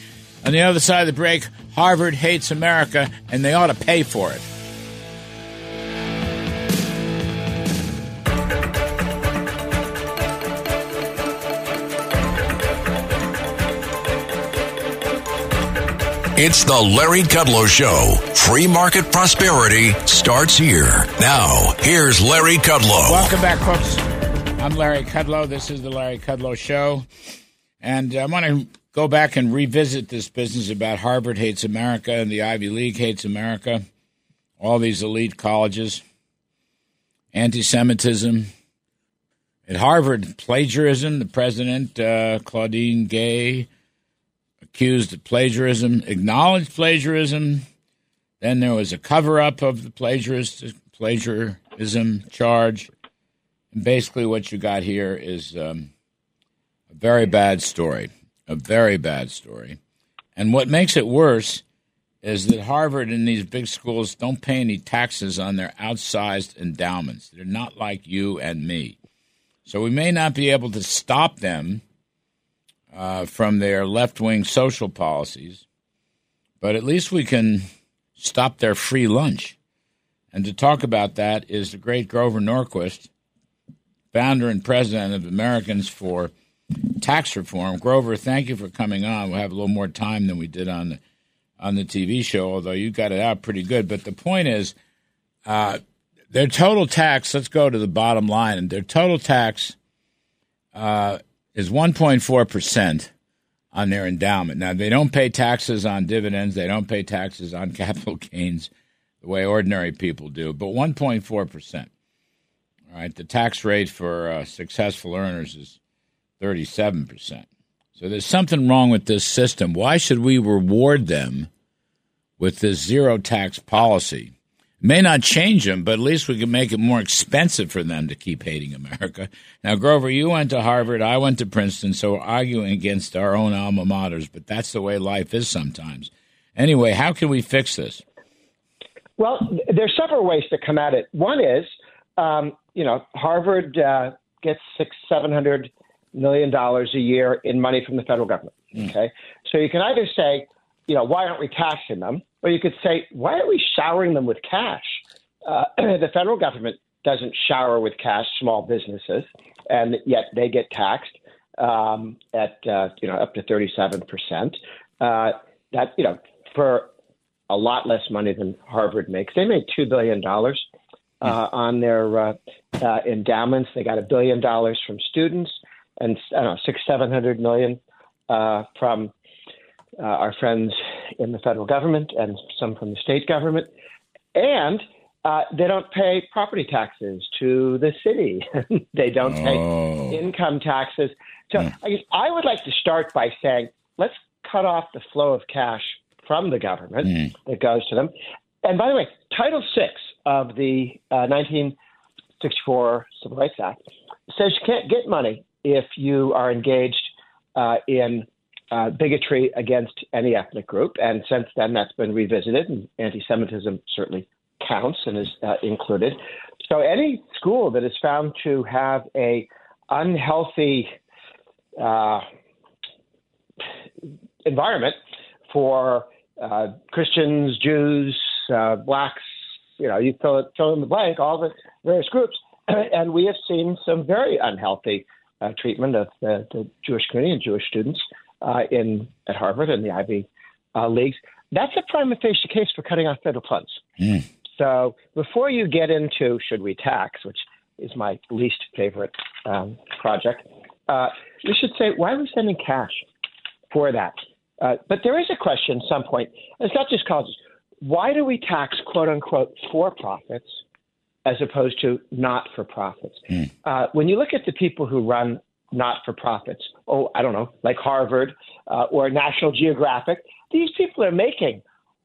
On the other side of the break, Harvard hates America, and they ought to pay for it. It's the Larry Kudlow Show. Free market prosperity starts here. Now, here's Larry Kudlow. Welcome back, folks. I'm Larry Kudlow. This is the Larry Kudlow Show. And I want to go back and revisit this business about Harvard hates America and the Ivy League hates America, all these elite colleges, anti Semitism. At Harvard, plagiarism, the president, uh, Claudine Gay, accused of plagiarism, acknowledged plagiarism. Then there was a cover up of the plagiarist, plagiarism charge. And basically, what you got here is um, a very bad story, a very bad story. And what makes it worse is that Harvard and these big schools don't pay any taxes on their outsized endowments. They're not like you and me. So we may not be able to stop them uh, from their left wing social policies, but at least we can stop their free lunch. And to talk about that is the great Grover Norquist, founder and president of Americans for Tax Reform. Grover, thank you for coming on. We'll have a little more time than we did on the on the TV show, although you got it out pretty good. But the point is, uh, their total tax. Let's go to the bottom line, their total tax uh, is 1.4 percent on their endowment. Now they don't pay taxes on dividends. They don't pay taxes on capital gains the way ordinary people do, but 1.4 percent. All right, the tax rate for uh, successful earners is 37 percent. So there's something wrong with this system. Why should we reward them with this zero tax policy? May not change them, but at least we can make it more expensive for them to keep hating America. Now, Grover, you went to Harvard, I went to Princeton, so we're arguing against our own alma maters, but that's the way life is sometimes. Anyway, how can we fix this? Well, there's several ways to come at it. One is, um, you know, Harvard uh, gets six, seven hundred million dollars a year in money from the federal government. Okay, so you can either say, you know, why aren't we taxing them, or you could say, why are we showering them with cash? Uh, the federal government doesn't shower with cash small businesses, and yet they get taxed um, at uh, you know up to thirty seven percent. Uh, that you know for a lot less money than Harvard makes. They made two billion dollars uh, on their uh, uh, endowments. They got a billion dollars from students, and I don't know six seven hundred million uh, from uh, our friends in the federal government and some from the state government, and. Uh, they don't pay property taxes to the city. they don't Oh. pay income taxes. So I guess I would like to start by saying let's cut off the flow of cash from the government that goes to them. And by the way, Title VI of the uh, 1964 Civil Rights Act says you can't get money if you are engaged uh, in uh, bigotry against any ethnic group. And since then, that's been revisited, and anti-Semitism certainly counts and is uh, included. So any school that is found to have a unhealthy uh, environment for uh, Christians, Jews, uh, blacks, you know, you fill, it, fill in the blank, all the various groups. and we have seen some very unhealthy uh, treatment of the, the, Jewish community and Jewish students uh, in at Harvard and the Ivy uh, leagues. That's a prima facie case for cutting off federal funds. Mm. So before you get into should we tax, which is my least favorite um, project, uh, we should say why are we sending cash for that? Uh, but there is a question at some point. It's not just colleges. Why do we tax quote unquote for profits as opposed to not for profits? Mm. Uh, when you look at the people who run not for profits, oh, I don't know, like Harvard uh, or National Geographic, these people are making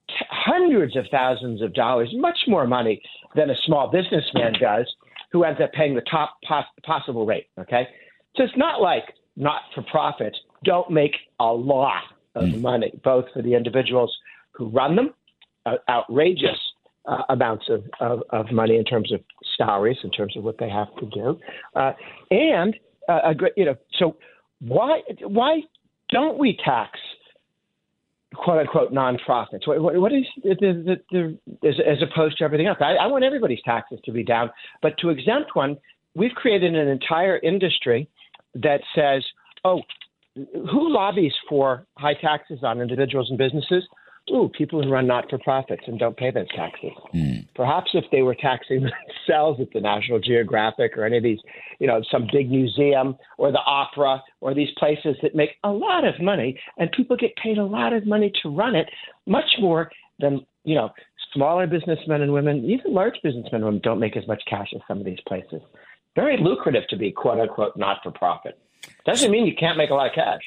t- hundreds of thousands of dollars, much more money than a small businessman does who ends up paying the top pos- possible rate. Okay. So it's not like not for profits don't make a lot of mm. money, both for the individuals who run them, uh, outrageous uh, amounts of, of, of, money in terms of salaries, in terms of what they have to do, uh, and a great, you know. So why why don't we tax quote unquote nonprofits? What, what, is the, the, the, as, as opposed to everything else? I, I want everybody's taxes to be down, but to exempt one, we've created an entire industry that says, oh, who lobbies for high taxes on individuals and businesses? Ooh, people who run not for profits and don't pay those taxes. Mm. Perhaps if they were taxing themselves at the National Geographic or any of these, you know, some big museum or the opera or these places that make a lot of money and people get paid a lot of money to run it, much more than, you know, smaller businessmen and women, even large businessmen and women don't make as much cash as some of these places. Very lucrative to be quote unquote not for profit. Doesn't mean you can't make a lot of cash.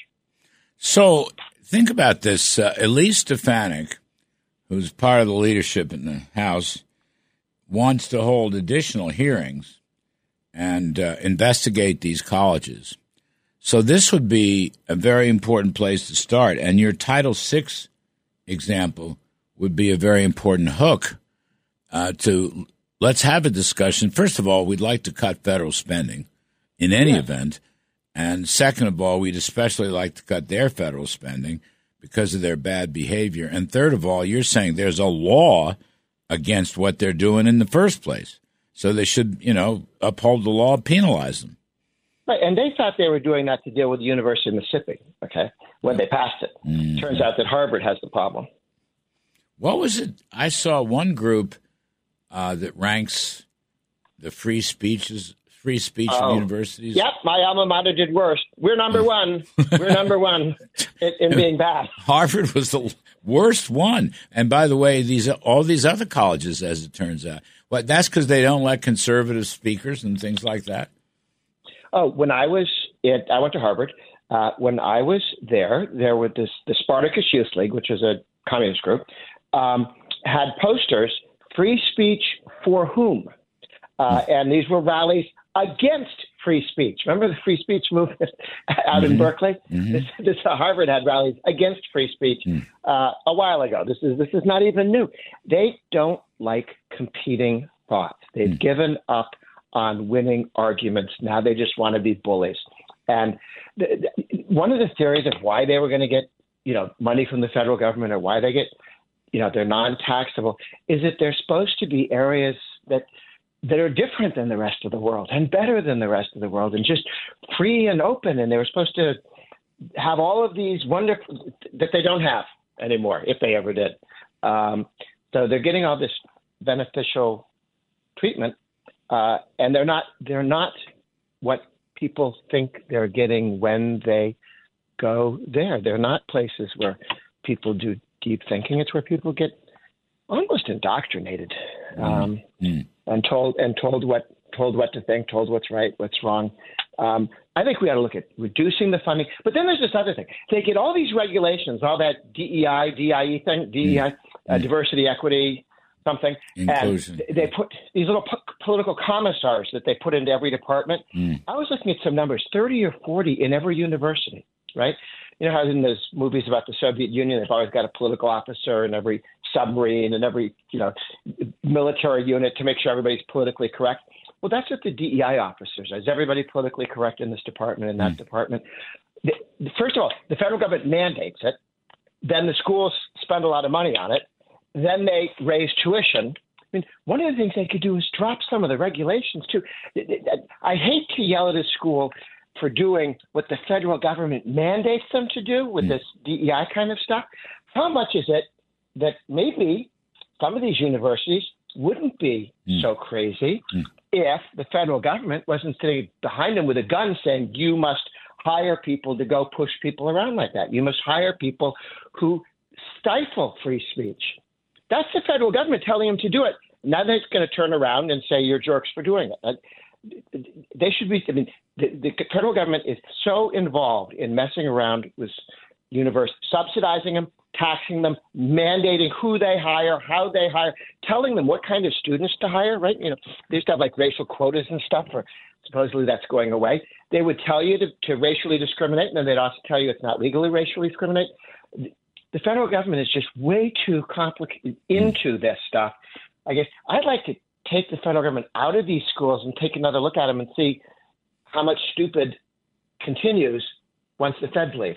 So think about this. Uh, Elise Stefanik, who's part of the leadership in the House, wants to hold additional hearings and uh, investigate these colleges. So this would be a very important place to start. And your Title VI example would be a very important hook uh, to let's have a discussion. First of all, we'd like to cut federal spending in any yeah. event. And second of all, we'd especially like to cut their federal spending because of their bad behavior. And third of all, you're saying there's a law against what they're doing in the first place. So they should, you know, uphold the law, penalize them. Right, and they thought they were doing that to deal with the University of Mississippi. Okay, when they passed it, mm-hmm. turns out that Harvard has the problem. What was it? I saw one group uh, that ranks the free speeches free speech oh. universities? Yep, my alma mater did worse. We're number one. We're number one in, in, being bad. Harvard was the worst one. And by the way, these all these other colleges, as it turns out, well, that's because they don't let conservative speakers and things like that. Oh, when I was at, I went to Harvard. Uh, when I was there, there was this the Spartacus Youth League, which is a communist group, um, had posters: "Free speech for whom." Uh, and these were rallies against free speech. Remember the free speech movement out mm-hmm. in Berkeley? Mm-hmm. This, this uh, Harvard had rallies against free speech mm. uh, a while ago. This is this is not even new. They don't like competing thoughts. They've mm. given up on winning arguments. Now they just want to be bullies. And th- th- one of the theories of why they were going to get you know money from the federal government or why they get you know they're non-taxable is that they're supposed to be areas that that are different than the rest of the world and better than the rest of the world and just free and open. And they were supposed to have all of these wonderful that they don't have anymore, if they ever did. Um, so they're getting all this beneficial treatment, uh, and they're not they're not what people think they're getting when they go there. They're not places where people do deep thinking. It's where people get almost indoctrinated. Um, mm and told and told what told what to think, told what's right, what's wrong. Um, I think we ought to look at reducing the funding. But then there's this other thing. They get all these regulations, all that DEI, DIE thing, DEI, mm. uh, mm. diversity, equity, something. Inclusion. And they put these little po- political commissars that they put into every department. Mm. I was looking at some numbers, 30 or 40 in every university, right? You know how in those movies about the Soviet Union, they've always got a political officer in every submarine and every you know military unit to make sure everybody's politically correct. Well, that's what the DEI officers. Is everybody politically correct in this department and that mm. department? The, first of all, the federal government mandates it. Then the schools spend a lot of money on it. Then they raise tuition. I mean, one of the things they could do is drop some of the regulations too. I hate to yell at a school for doing what the federal government mandates them to do with this DEI kind of stuff, how much is it that maybe some of these universities wouldn't be hmm. so crazy hmm. if the federal government wasn't sitting behind them with a gun saying, you must hire people to go push people around like that. You must hire people who stifle free speech. That's the federal government telling them to do it. Now they're going to turn around and say you're jerks for doing it. They should be. I mean, the, the federal government is so involved in messing around with universities, subsidizing them, taxing them, mandating who they hire, how they hire, telling them what kind of students to hire. Right? You know, they used to have like racial quotas and stuff. For supposedly that's going away. They would tell you to, to racially discriminate, and then they'd also tell you it's not legally racially discriminate. The federal government is just way too complicated into this stuff. I guess I'd like to take the federal government out of these schools and take another look at them and see how much stupid continues once the feds leave.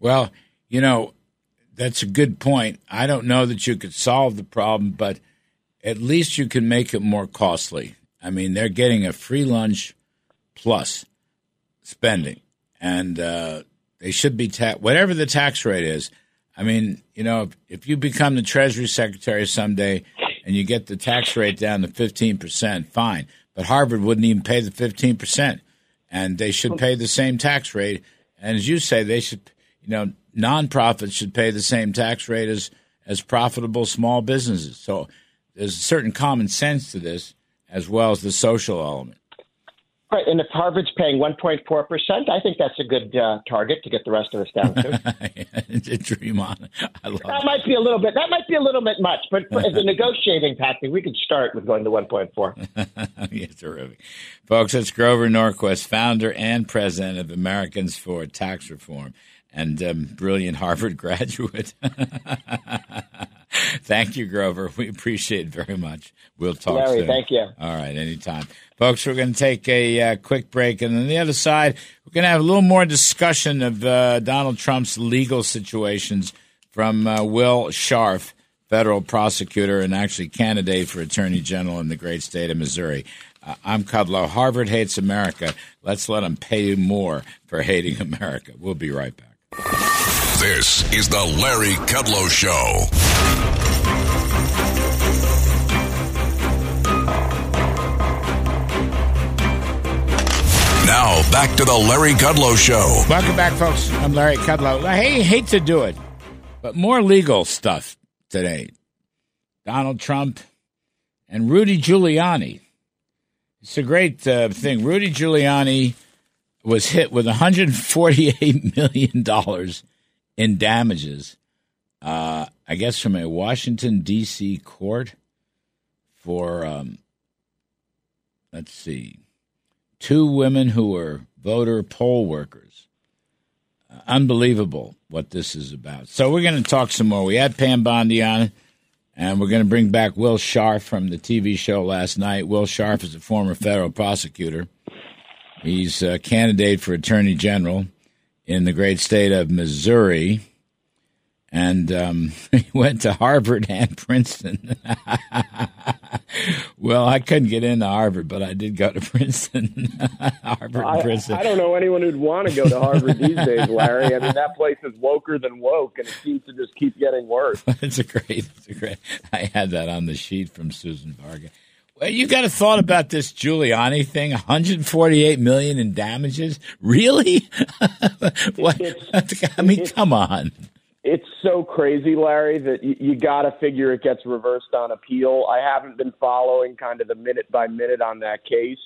Well, you know, that's a good point. I don't know that you could solve the problem, but at least you can make it more costly. I mean, they're getting a free lunch plus spending, and uh, they should be tax whatever the tax rate is. I mean, you know, if, if you become the Treasury Secretary someday and you get the tax rate down to fifteen percent, fine. But Harvard wouldn't even pay the fifteen percent, and they should pay the same tax rate. And as you say, they should, you know, nonprofits should pay the same tax rate as as profitable small businesses. So there's a certain common sense to this, as well as the social element. Right, and if Harvard's paying 1.4 percent, I think that's a good uh, target to get the rest of us down to. Dream on. I love that might be a little bit. That might be a little bit much, but for, as a negotiating tactic, we could start with going to 1.4. yeah, terrific. Folks, it's Grover Norquist, founder and president of Americans for Tax Reform and um, brilliant Harvard graduate. thank you, Grover. We appreciate it very much. We'll talk Larry, soon. thank you. All right, anytime. Folks, we're going to take a uh, quick break. And on the other side, we're going to have a little more discussion of uh, Donald Trump's legal situations from uh, Will Scharf, federal prosecutor and actually candidate for attorney general in the great state of Missouri. Uh, I'm Kudlow. Harvard hates America. Let's let them pay more for hating America. We'll be right back. This is the Larry Kudlow Show. Now, back to the Larry Kudlow Show. Welcome back, folks. I'm Larry Kudlow. I hate, to do it, but more legal stuff today. Donald Trump and Rudy Giuliani. It's a great uh, thing. Rudy Giuliani was hit with $148 million in damages, uh, I guess from a Washington, D.C. court for, um, let's see, two women who were voter poll workers. Uh, unbelievable what this is about. So we're going to talk some more. We had Pam Bondi on, and we're going to bring back Will Scharf from the TV show last night. Will Scharf is a former federal prosecutor. He's a candidate for attorney general in the great state of Missouri. And um, he went to Harvard and Princeton. well, I couldn't get into Harvard, but I did go to Princeton. Harvard and I, Princeton. I don't know anyone who'd want to go to Harvard these days, Larry. I mean, that place is woker than woke, and it seems to just keep getting worse. it's a great, it's a great. I had that on the sheet from Susan Varga. Well, you got a thought about this Giuliani thing? 148 million in damages? Really? what? I mean, come on. It's so crazy, Larry, that you, you got to figure it gets reversed on appeal. I haven't been following kind of the minute by minute on that case,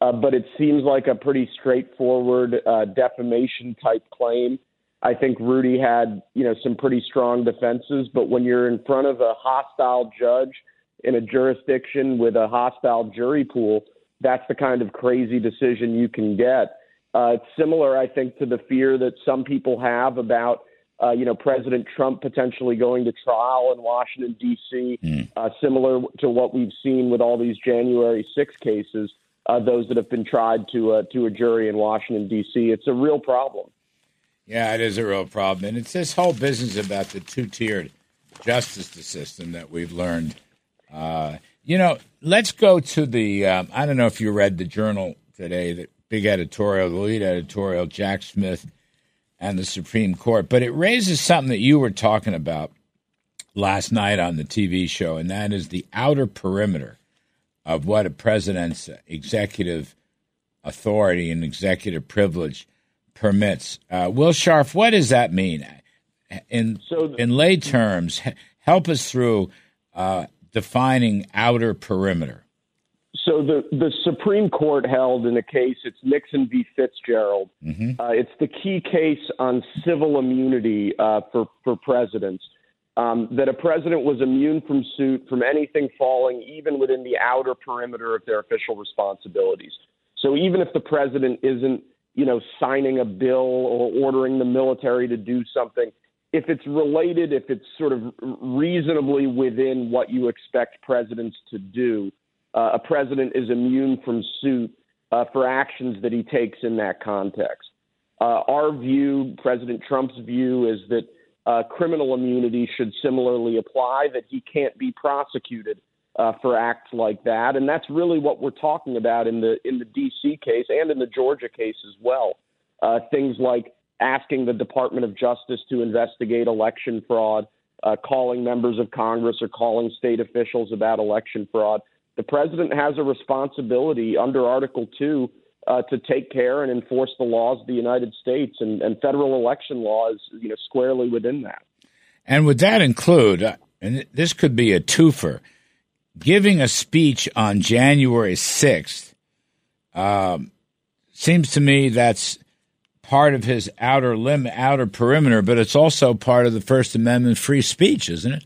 uh, but it seems like a pretty straightforward uh, defamation type claim. I think Rudy had, you know, some pretty strong defenses, but when you're in front of a hostile judge in a jurisdiction with a hostile jury pool, that's the kind of crazy decision you can get. Uh, it's similar, I think, to the fear that some people have about, uh, you know, President Trump potentially going to trial in Washington D.C. Mm. Uh, similar to what we've seen with all these January 6 cases, uh, those that have been tried to uh, to a jury in Washington D.C. It's a real problem. Yeah, it is a real problem, and it's this whole business about the two-tiered justice system that we've learned. Uh, you know, let's go to the. Um, I don't know if you read the Journal today, the big editorial, the lead editorial, Jack Smith and the Supreme Court. But it raises something that you were talking about last night on the TV show, and that is the outer perimeter of what a president's executive authority and executive privilege permits. Uh, Will Scharf, what does that mean? In so in lay terms, help us through uh, defining outer perimeter. So the the Supreme Court held in a case. It's Nixon v. Fitzgerald. Mm-hmm. Uh, it's the key case on civil immunity uh, for for presidents. Um, that a president was immune from suit from anything falling even within the outer perimeter of their official responsibilities. So even if the president isn't, you know, signing a bill or ordering the military to do something, if it's related, if it's sort of reasonably within what you expect presidents to do, uh, a president is immune from suit uh, for actions that he takes in that context. Uh, our view, President Trump's view, is that uh, criminal immunity should similarly apply, that he can't be prosecuted uh, for acts like that, and that's really what we're talking about in the in the D.C. case and in the Georgia case as well. Uh, things like asking the Department of Justice to investigate election fraud, calling members of Congress or calling state officials about election fraud the president has a responsibility under Article 2 uh, to take care and enforce the laws of the United States, and, and federal election law is you know, squarely within that. And would that include, uh, and this could be a twofer, giving a speech on January 6th? Um, seems to me that's part of his outer limb, outer perimeter, but it's also part of the First Amendment free speech, isn't it?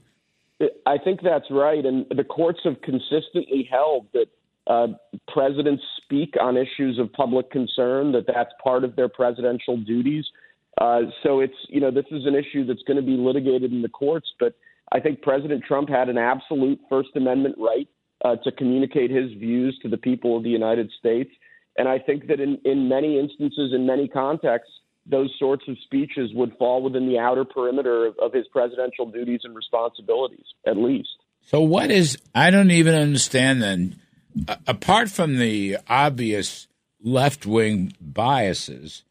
I think that's right, and the courts have consistently held that uh, presidents speak on issues of public concern, that that's part of their presidential duties. Uh, so it's you know this is an issue that's going to be litigated in the courts, but I think President Trump had an absolute First Amendment right uh, to communicate his views to the people of the United States, and I think that in in many instances, in many contexts, those sorts of speeches would fall within the outer perimeter of, of his presidential duties and responsibilities, at least. So, what is, I don't even understand then, apart from the obvious left wing biases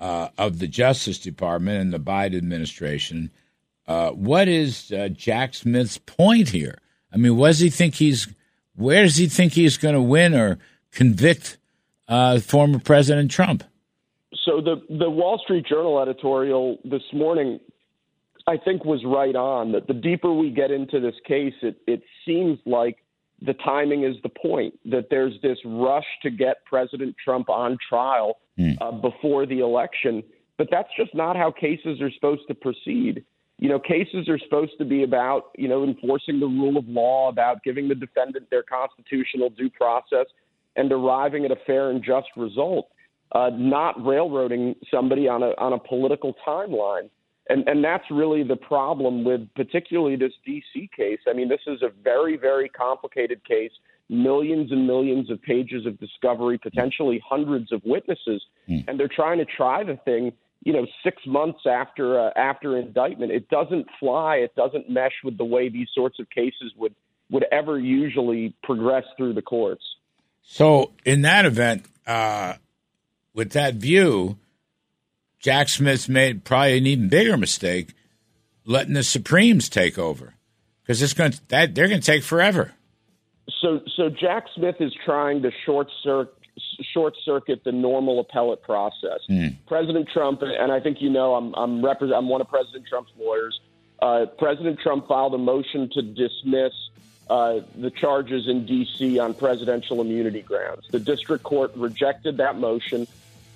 uh, of the Justice Department and the Biden administration, uh, what is uh, Jack Smith's point here? I mean, does he think he's, where does he think he's going to win or convict uh, former President Trump? So the the Wall Street Journal editorial this morning, I think, was right on. That the deeper we get into this case, it it seems like the timing is the point. That there's this rush to get President Trump on trial mm. uh, before the election, but that's just not how cases are supposed to proceed. You know, cases are supposed to be about you know enforcing the rule of law, about giving the defendant their constitutional due process, and arriving at a fair and just result uh, not railroading somebody on a on a political timeline. And and that's really the problem with particularly this DC case. I mean, this is a very very complicated case. Millions and millions of pages of discovery, potentially hundreds of witnesses, mm. and they're trying to try the thing. You know, six months after uh, after indictment, it doesn't fly. It doesn't mesh with the way these sorts of cases would would ever usually progress through the courts. So, in that event, uh, with that view, Jack Smith's made probably an even bigger mistake letting the Supremes take over because it's going that they're going to take forever. So, so Jack Smith is trying to short circuit short circuit the normal appellate process. Mm. President Trump, and I think you know, I'm I'm, repre- I'm one of President Trump's lawyers. Uh, President Trump filed a motion to dismiss uh, the charges in D.C. on presidential immunity grounds. The district court rejected that motion.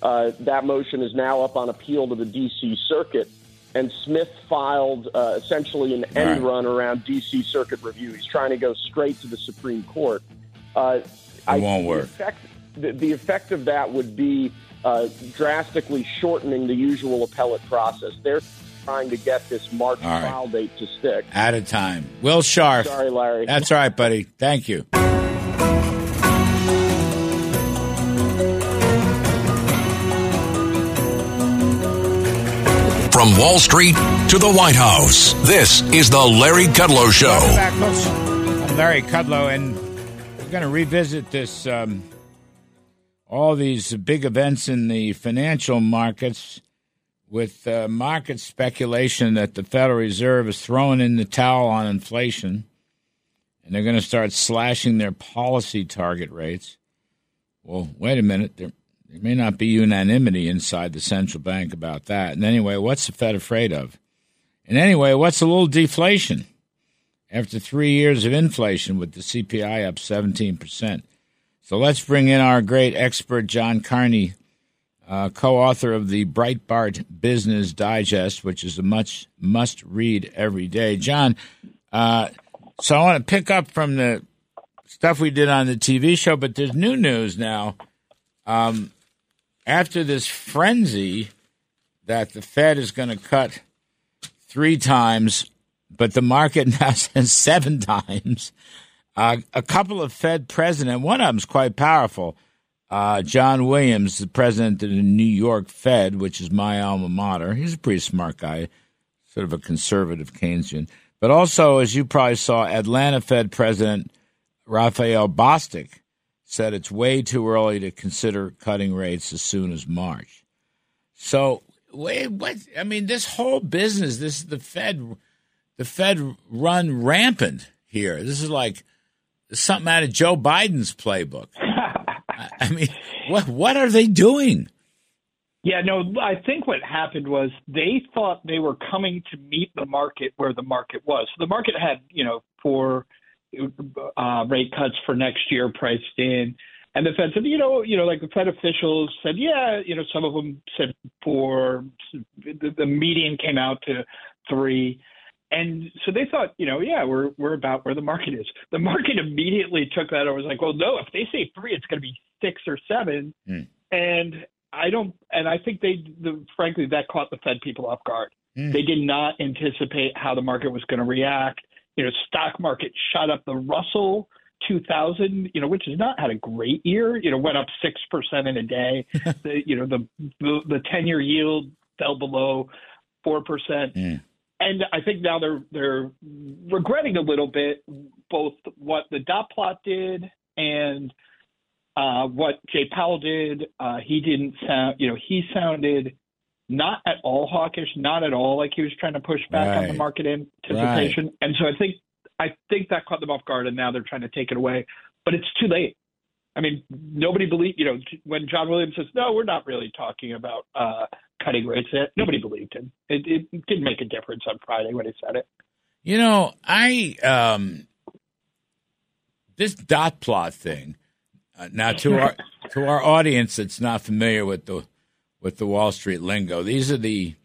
Uh, that motion is now up on appeal to the D.C. Circuit, and Smith filed uh, essentially an end right. run around D.C. Circuit review. He's trying to go straight to the Supreme Court. Uh, it I, won't work. The effect, the, the effect, of that would be uh, drastically shortening the usual appellate process. They're trying to get this March trial date to stick. At a time. Will Scharf. Sorry, Larry. That's all right, buddy. Thank you. From Wall Street to the White House, this is the Larry Kudlow Show. Back, I'm Larry Kudlow, and we're going to revisit this um, all these big events in the financial markets with uh, market speculation that the Federal Reserve is throwing in the towel on inflation and they're going to start slashing their policy target rates. Well, wait a minute. There, there may not be unanimity inside the central bank about that. And anyway, what's the Fed afraid of? And anyway, what's a little deflation? After three years of inflation with the CPI up 17%. So let's bring in our great expert, John Carney, uh, co-author of the Breitbart Business Digest, which is a much must-read every day. John, uh, so I want to pick up from the stuff we did on the TV show, but there's new news now. Um, after this frenzy that the Fed is going to cut three times, but the market now says seven times. Uh, a couple of Fed presidents, one of them's quite powerful. Uh, John Williams, the president of the New York Fed, which is my alma mater. He's a pretty smart guy, sort of a conservative Keynesian. But also, as you probably saw, Atlanta Fed President Raphael Bostic said it's way too early to consider cutting rates as soon as March. So, wait, what? I mean, this whole business, this the Fed, the Fed run rampant here. This is like something out of Joe Biden's playbook. I mean, what what are they doing? Yeah, no, I think what happened was they thought they were coming to meet the market where the market was. The market had, you know, four uh, rate cuts for next year priced in. And the Fed said, you know, you know, like the Fed officials said, yeah, you know, some of them said four. The, the median came out to three. And so they thought, you know, yeah, we're we're about where the market is. The market immediately took that and was like, well, no, if they say three, it's going to be six or seven. Mm. And I don't, and I think they, the, frankly, that caught the Fed people off guard. Mm. They did not anticipate how the market was going to react. You know, stock market shot up the Russell 2000, you know, which has not had a great year. You know, went up six percent in a day. the, you know, the the 10 year yield fell below four percent. Mm and I think now they're they're regretting a little bit both what the dot plot did and uh, what Jay Powell did. Uh, he didn't sound, you know, he sounded not at all hawkish, not at all like he was trying to push back right. on the market anticipation. Right. And so I think I think that caught them off guard, and now they're trying to take it away. But it's too late. I mean, nobody believed. You know, when John Williams says, "No, we're not really talking about uh, cutting rates," nobody believed him. It, it didn't make a difference on Friday when he said it. You know, I um, this dot plot thing. Uh, now, to our to our audience that's not familiar with the with the Wall Street lingo, these are the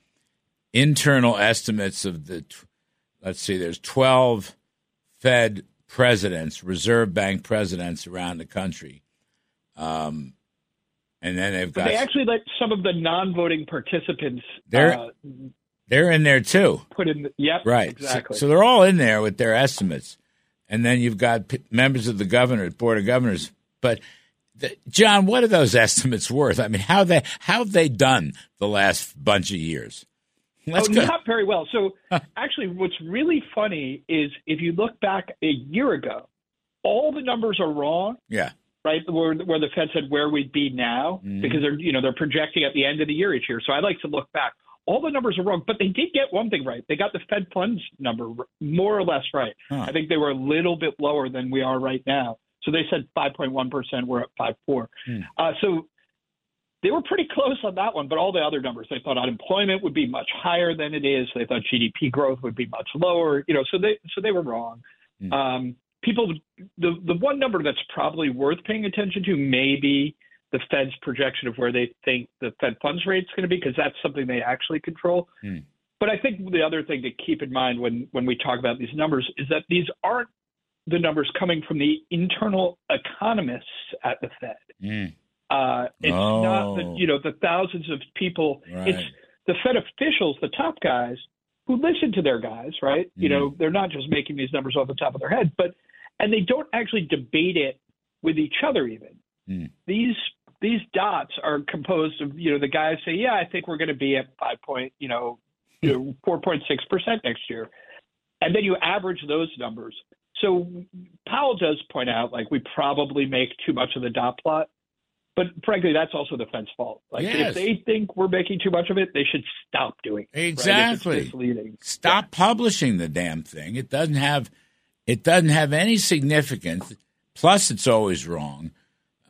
internal estimates of the. Let's see, there's twelve Fed presidents, Reserve Bank presidents around the country. Um, and then they've got. But they actually let some of the non-voting participants. They're uh, they're in there too. Put in. The, yep. Right. Exactly. So, so, they're all in there with their estimates, and then you've got p- members of the governor board of governors. But the, John, what are those estimates worth? I mean, how they how have they done the last bunch of years? Let's oh, go. not very well. So actually, what's really funny is if you look back a year ago, all the numbers are wrong. Yeah. Right, where, where the Fed said where we'd be now, mm because they're you know they're projecting at the end of the year each year. So I like to look back. All the numbers are wrong, but they did get one thing right. They got the Fed funds number more or less right. Huh. I think they were a little bit lower than we are right now. So they said 5.1 percent. We're at 5.4. Mm. Uh, so they were pretty close on that one, but all the other numbers, they thought unemployment would be much higher than it is. They thought GDP growth would be much lower. You know, so they so they were wrong. Mm. Um, people, the the one number that's probably worth paying attention to may be the Fed's projection of where they think the Fed funds rate is going to be, because that's something they actually control. Mm. But I think the other thing to keep in mind when when we talk about these numbers is that these aren't the numbers coming from the internal economists at the Fed. Mm uh, it's oh. not the you know the thousands of people. Right. It's the Fed officials, the top guys, who listen to their guys, right? Mm. You know, they're not just making these numbers off the top of their head, but and they don't actually debate it with each other. Even mm. these these dots are composed of you know the guys say, yeah, I think we're going to be at five point, you know, you know, four point six percent next year, and then you average those numbers. So Powell does point out like we probably make too much of the dot plot but frankly, that's also the Fed's fault. Like Yes. if they think we're making too much of it, they should stop doing it. right? Exactly. misleading. Stop publishing the damn thing. It doesn't have it doesn't have any significance. Plus, it's always wrong.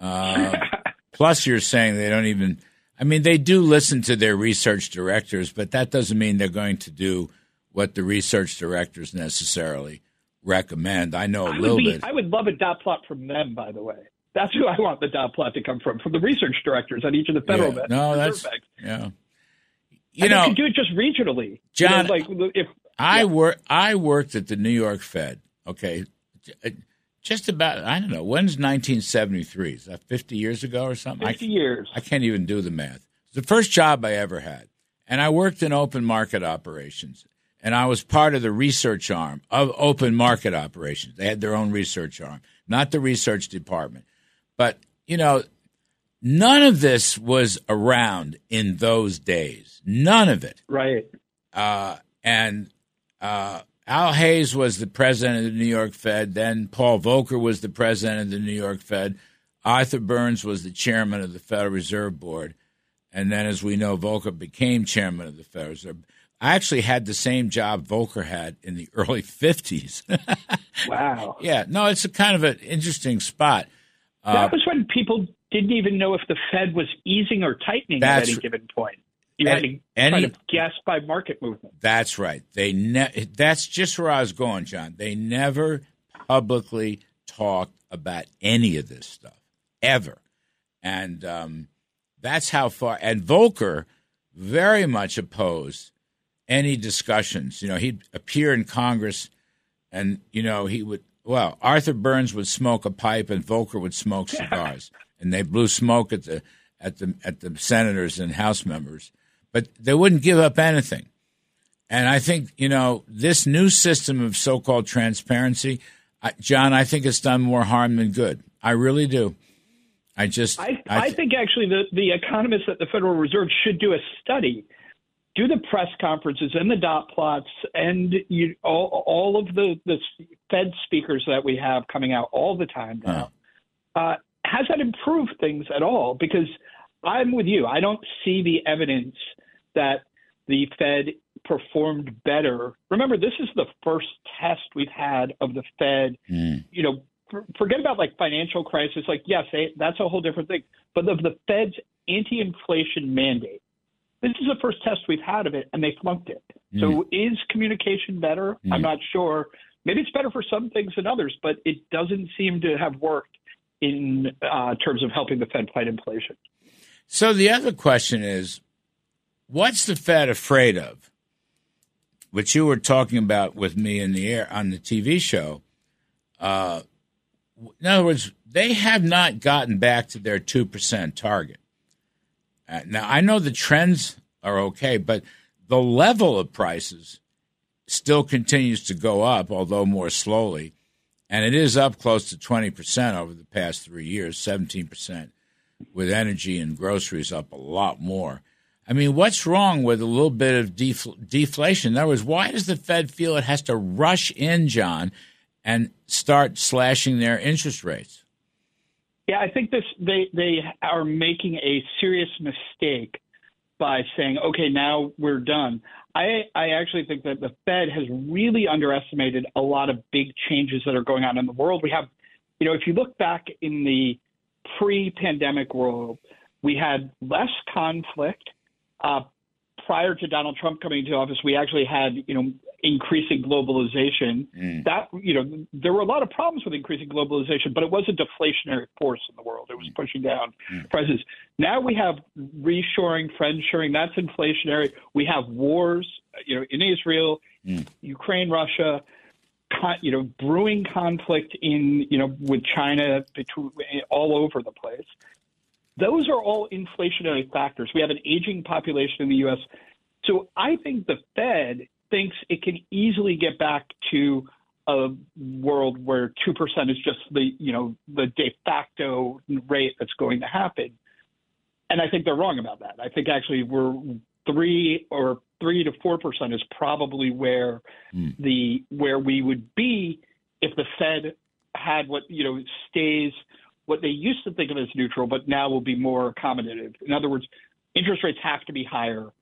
Uh, plus, you're saying they don't even. I mean, they do listen to their research directors, but that doesn't mean they're going to do what the research directors necessarily recommend. I know a I little be, bit. I would love a dot plot from them, by the way. That's who I want the dot plot to come from, from the research directors at each of the federal Yeah. banks. No, that's banks. yeah. You and know, could do it just regionally. John, you know, like if I work. I worked at the New York Fed. Okay, just about. I don't know when's 1973. Is that 50 years ago or something? I, 50 years. I can't even do the math. It's the first job I ever had, and I worked in open market operations, and I was part of the research arm of open market operations. They had their own research arm, not the research department. But you know, none of this was around in those days. None of it right. uh, and uh, Al Hayes was the president of the New York Fed. Then Paul Volcker was the president of the New York Fed. Arthur Burns was the chairman of the Federal Reserve Board. And then, as we know, Volcker became chairman of the Federal Reserve. I actually had the same job Volcker had in the early 50s. Wow. yeah, no, it's a kind of an interesting spot. Uh, that was when people didn't even know if the Fed was easing or tightening at any given point. You had to Any- of guess by market movement. That's right. They ne- that's just where I was going, John. They never publicly talked about any of this stuff ever, and um, that's how far. And Volcker very much opposed any discussions. You know, he'd appear in Congress, and you know he would. Well, Arthur Burns would smoke a pipe, and Volcker would smoke cigars, and they blew smoke at the at the at the senators and House members, but they wouldn't give up anything. And I think, you know, this new system of so called transparency, I, John, I think it's done more harm than good. I really do. I just. I, I think actually the, the economists at the Federal Reserve should do a study, do the press conferences and the dot plots and you, all, all of the, the Fed speakers that we have coming out all the time now. Uh, has that improved things at all? Because I'm with you. I don't see the evidence that the Fed performed better. Remember, this is the first test we've had of the Fed. Mm. You know, for- forget about like financial crisis. Like, yes, they, that's a whole different thing. But of the Fed's anti-inflation mandate, this is the first test we've had of it, and they flunked it. So, is communication better? I'm not sure. Maybe it's better for some things than others, but it doesn't seem to have worked in uh, terms of helping the Fed fight inflation. So the other question is what's the Fed afraid of? Which you were talking about with me in the air on the TV show. Uh, in other words, they have not gotten back to their 2% target. Uh, now, I know the trends are okay, but the level of prices still continues to go up, although more slowly. And it is up close to 20% over the past three years, 17% with energy and groceries up a lot more. I mean, what's wrong with a little bit of defl- deflation? In other words, why does the Fed feel it has to rush in, John, and start slashing their interest rates? Yeah, I think this they they are making a serious mistake by saying, okay, now we're done. I I actually think that the Fed has really underestimated a lot of big changes that are going on in the world. We have, you know, if you look back in the pre-pandemic world, we had less conflict. Uh, prior to Donald Trump coming into office, we actually had, you know, increasing globalization. Mm. That, you know, there were a lot of problems with increasing globalization, but it was a deflationary force in the world. It was mm. pushing down mm. prices. Now we have reshoring, friendshoring. That's inflationary. We have wars, you know, in Israel, Ukraine, Russia. Con, you know, brewing conflict in, you know, with China between all over the place those are all inflationary factors. We have an aging population in the U.S. So I think the Fed thinks it can easily get back to a world where 2% is just the, you know, the de facto rate that's going to happen. And I think they're wrong about that. I think actually we're three or three to four percent is probably where hmm. the where we would be if the Fed had what you know stays what they used to think of as neutral, but now will be more accommodative. In other words, interest rates have to be higher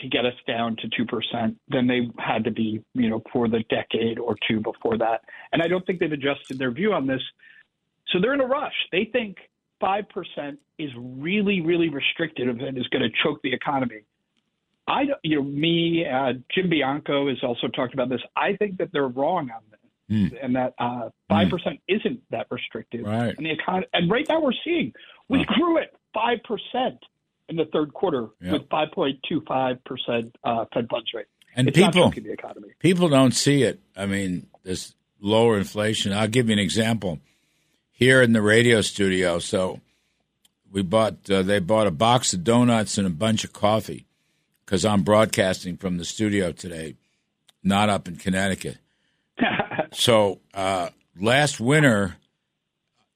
to get us down to 2% than they had to be, you know, for the decade or two before that. And I don't think they've adjusted their view on this. So they're in a rush. They think 5% is really, really restrictive and is going to choke the economy. I, you know, me, uh, Jim Bianco has also talked about this. I think that they're wrong on this, Mm. and that uh, five percent isn't that restrictive. Right. And the econ- and right now we're seeing we grew at five percent in the third quarter Yeah. with five point two five percent uh, Fed funds rate. And it's people, choking the economy. people don't see it. I mean, this lower inflation. I'll give you an example. Here in the radio studio, so we bought. Uh, they bought a box of donuts and a bunch of coffee because I'm broadcasting from the studio today, not up in Connecticut. so uh, last winter,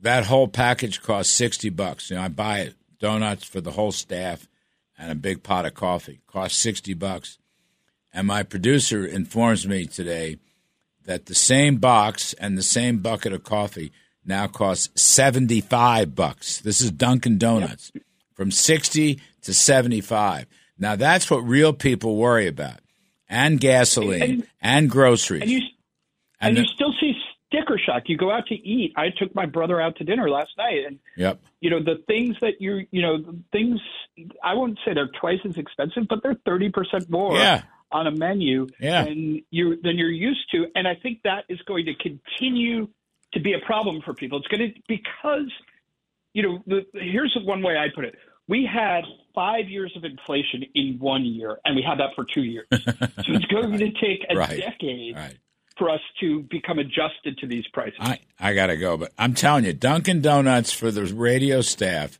that whole package cost sixty bucks. You know, I buy it donuts for the whole staff and a big pot of coffee. Cost sixty bucks. And my producer informs me today that the same box and the same bucket of coffee now costs 75 bucks. This is Dunkin' Donuts from 60 to 75. Now that's what real people worry about. And gasoline and, And- groceries. And you And and, the- you still see shock. You go out to eat. I took my brother out to dinner last night, and yep. you know the things that you you know things I wouldn't say they're twice as expensive, but they're thirty percent more Yeah. on a menu Yeah. than you than you're used to, and I think that is going to continue to be a problem for people. It's going to because you know the, here's one way I put it: we had five years of inflation in one year, and we had that for two years. so it's going to take a Right. decade Right. For us to become adjusted to these prices. I, I got to go, but I'm telling you, Dunkin' Donuts for the radio staff,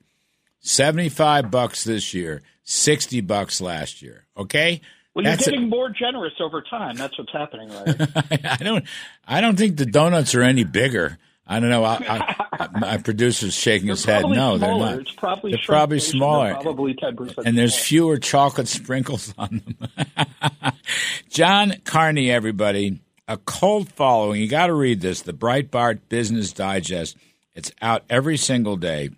75 bucks this year, 60 bucks last year. Okay? well, you're That's a- getting more generous over time. That's what's happening, right? I don't. I don't think the donuts are any bigger. I don't know. I, I, my producer's shaking his head. No, they're not. It's probably They're probably smaller. They're probably ten percent. and there's fewer chocolate sprinkles on them. John Carney, everybody, a cult following. You got to read this. The Breitbart Business Digest. It's out every single day,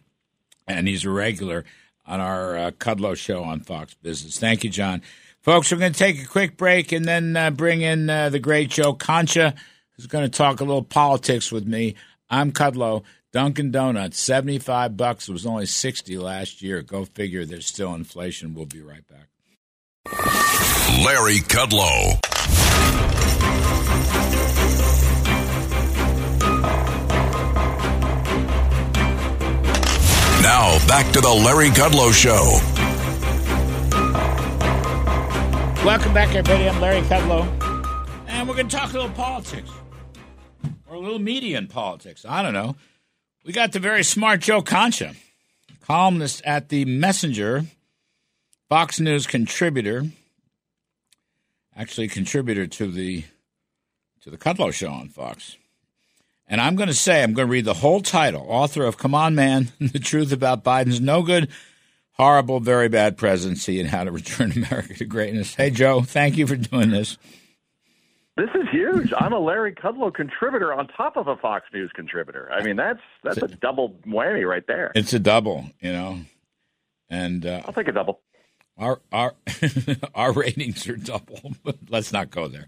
and he's a regular on our uh, Kudlow show on Fox Business. Thank you, John. Folks, we're going to take a quick break and then uh, bring in uh, the great Joe Concha, who's going to talk a little politics with me. I'm Kudlow. Dunkin' Donuts, 75 bucks. It was only 60 last year. Go figure there's still inflation. We'll be right back. Larry Kudlow. Now, back to the Larry Kudlow Show. Welcome back, everybody. I'm Larry Kudlow. And we're going to talk a little politics. Or a little media in politics. I don't know. We got the very smart Joe Concha, columnist at The Messenger, Fox News contributor, actually contributor to the to the Kudlow show on Fox. And I'm going to say, I'm going to read the whole title. Author of Come On Man, The Truth About Biden's No Good, Horrible, Very Bad Presidency and How to Return America to Greatness. Hey, Joe, thank you for doing this. This is huge. I'm a Larry Kudlow contributor on top of a Fox News contributor. I mean, that's that's a double whammy right there. It's a double, you know. And uh, I'll take a double. our our our ratings are double, but let's not go there.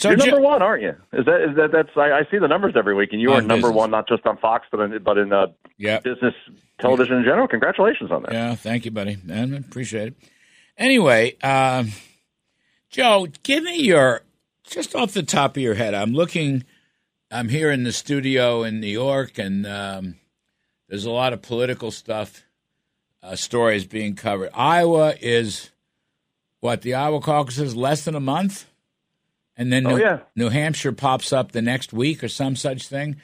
So You're number one, aren't you? Is that is that that's I, I see the numbers every week, and you are number business. one not just on Fox, but in, but in uh, yeah, business television in general. Congratulations on that. Yeah, thank you, buddy. And I appreciate it. Anyway, um, Joe, give me your just off the top of your head. I'm looking. I'm here in the studio in New York, and um, there's a lot of political stuff, uh, stories being covered. Iowa is what the Iowa caucus is less than a month, and then Oh, New, yeah. New Hampshire pops up the next week or some such thing.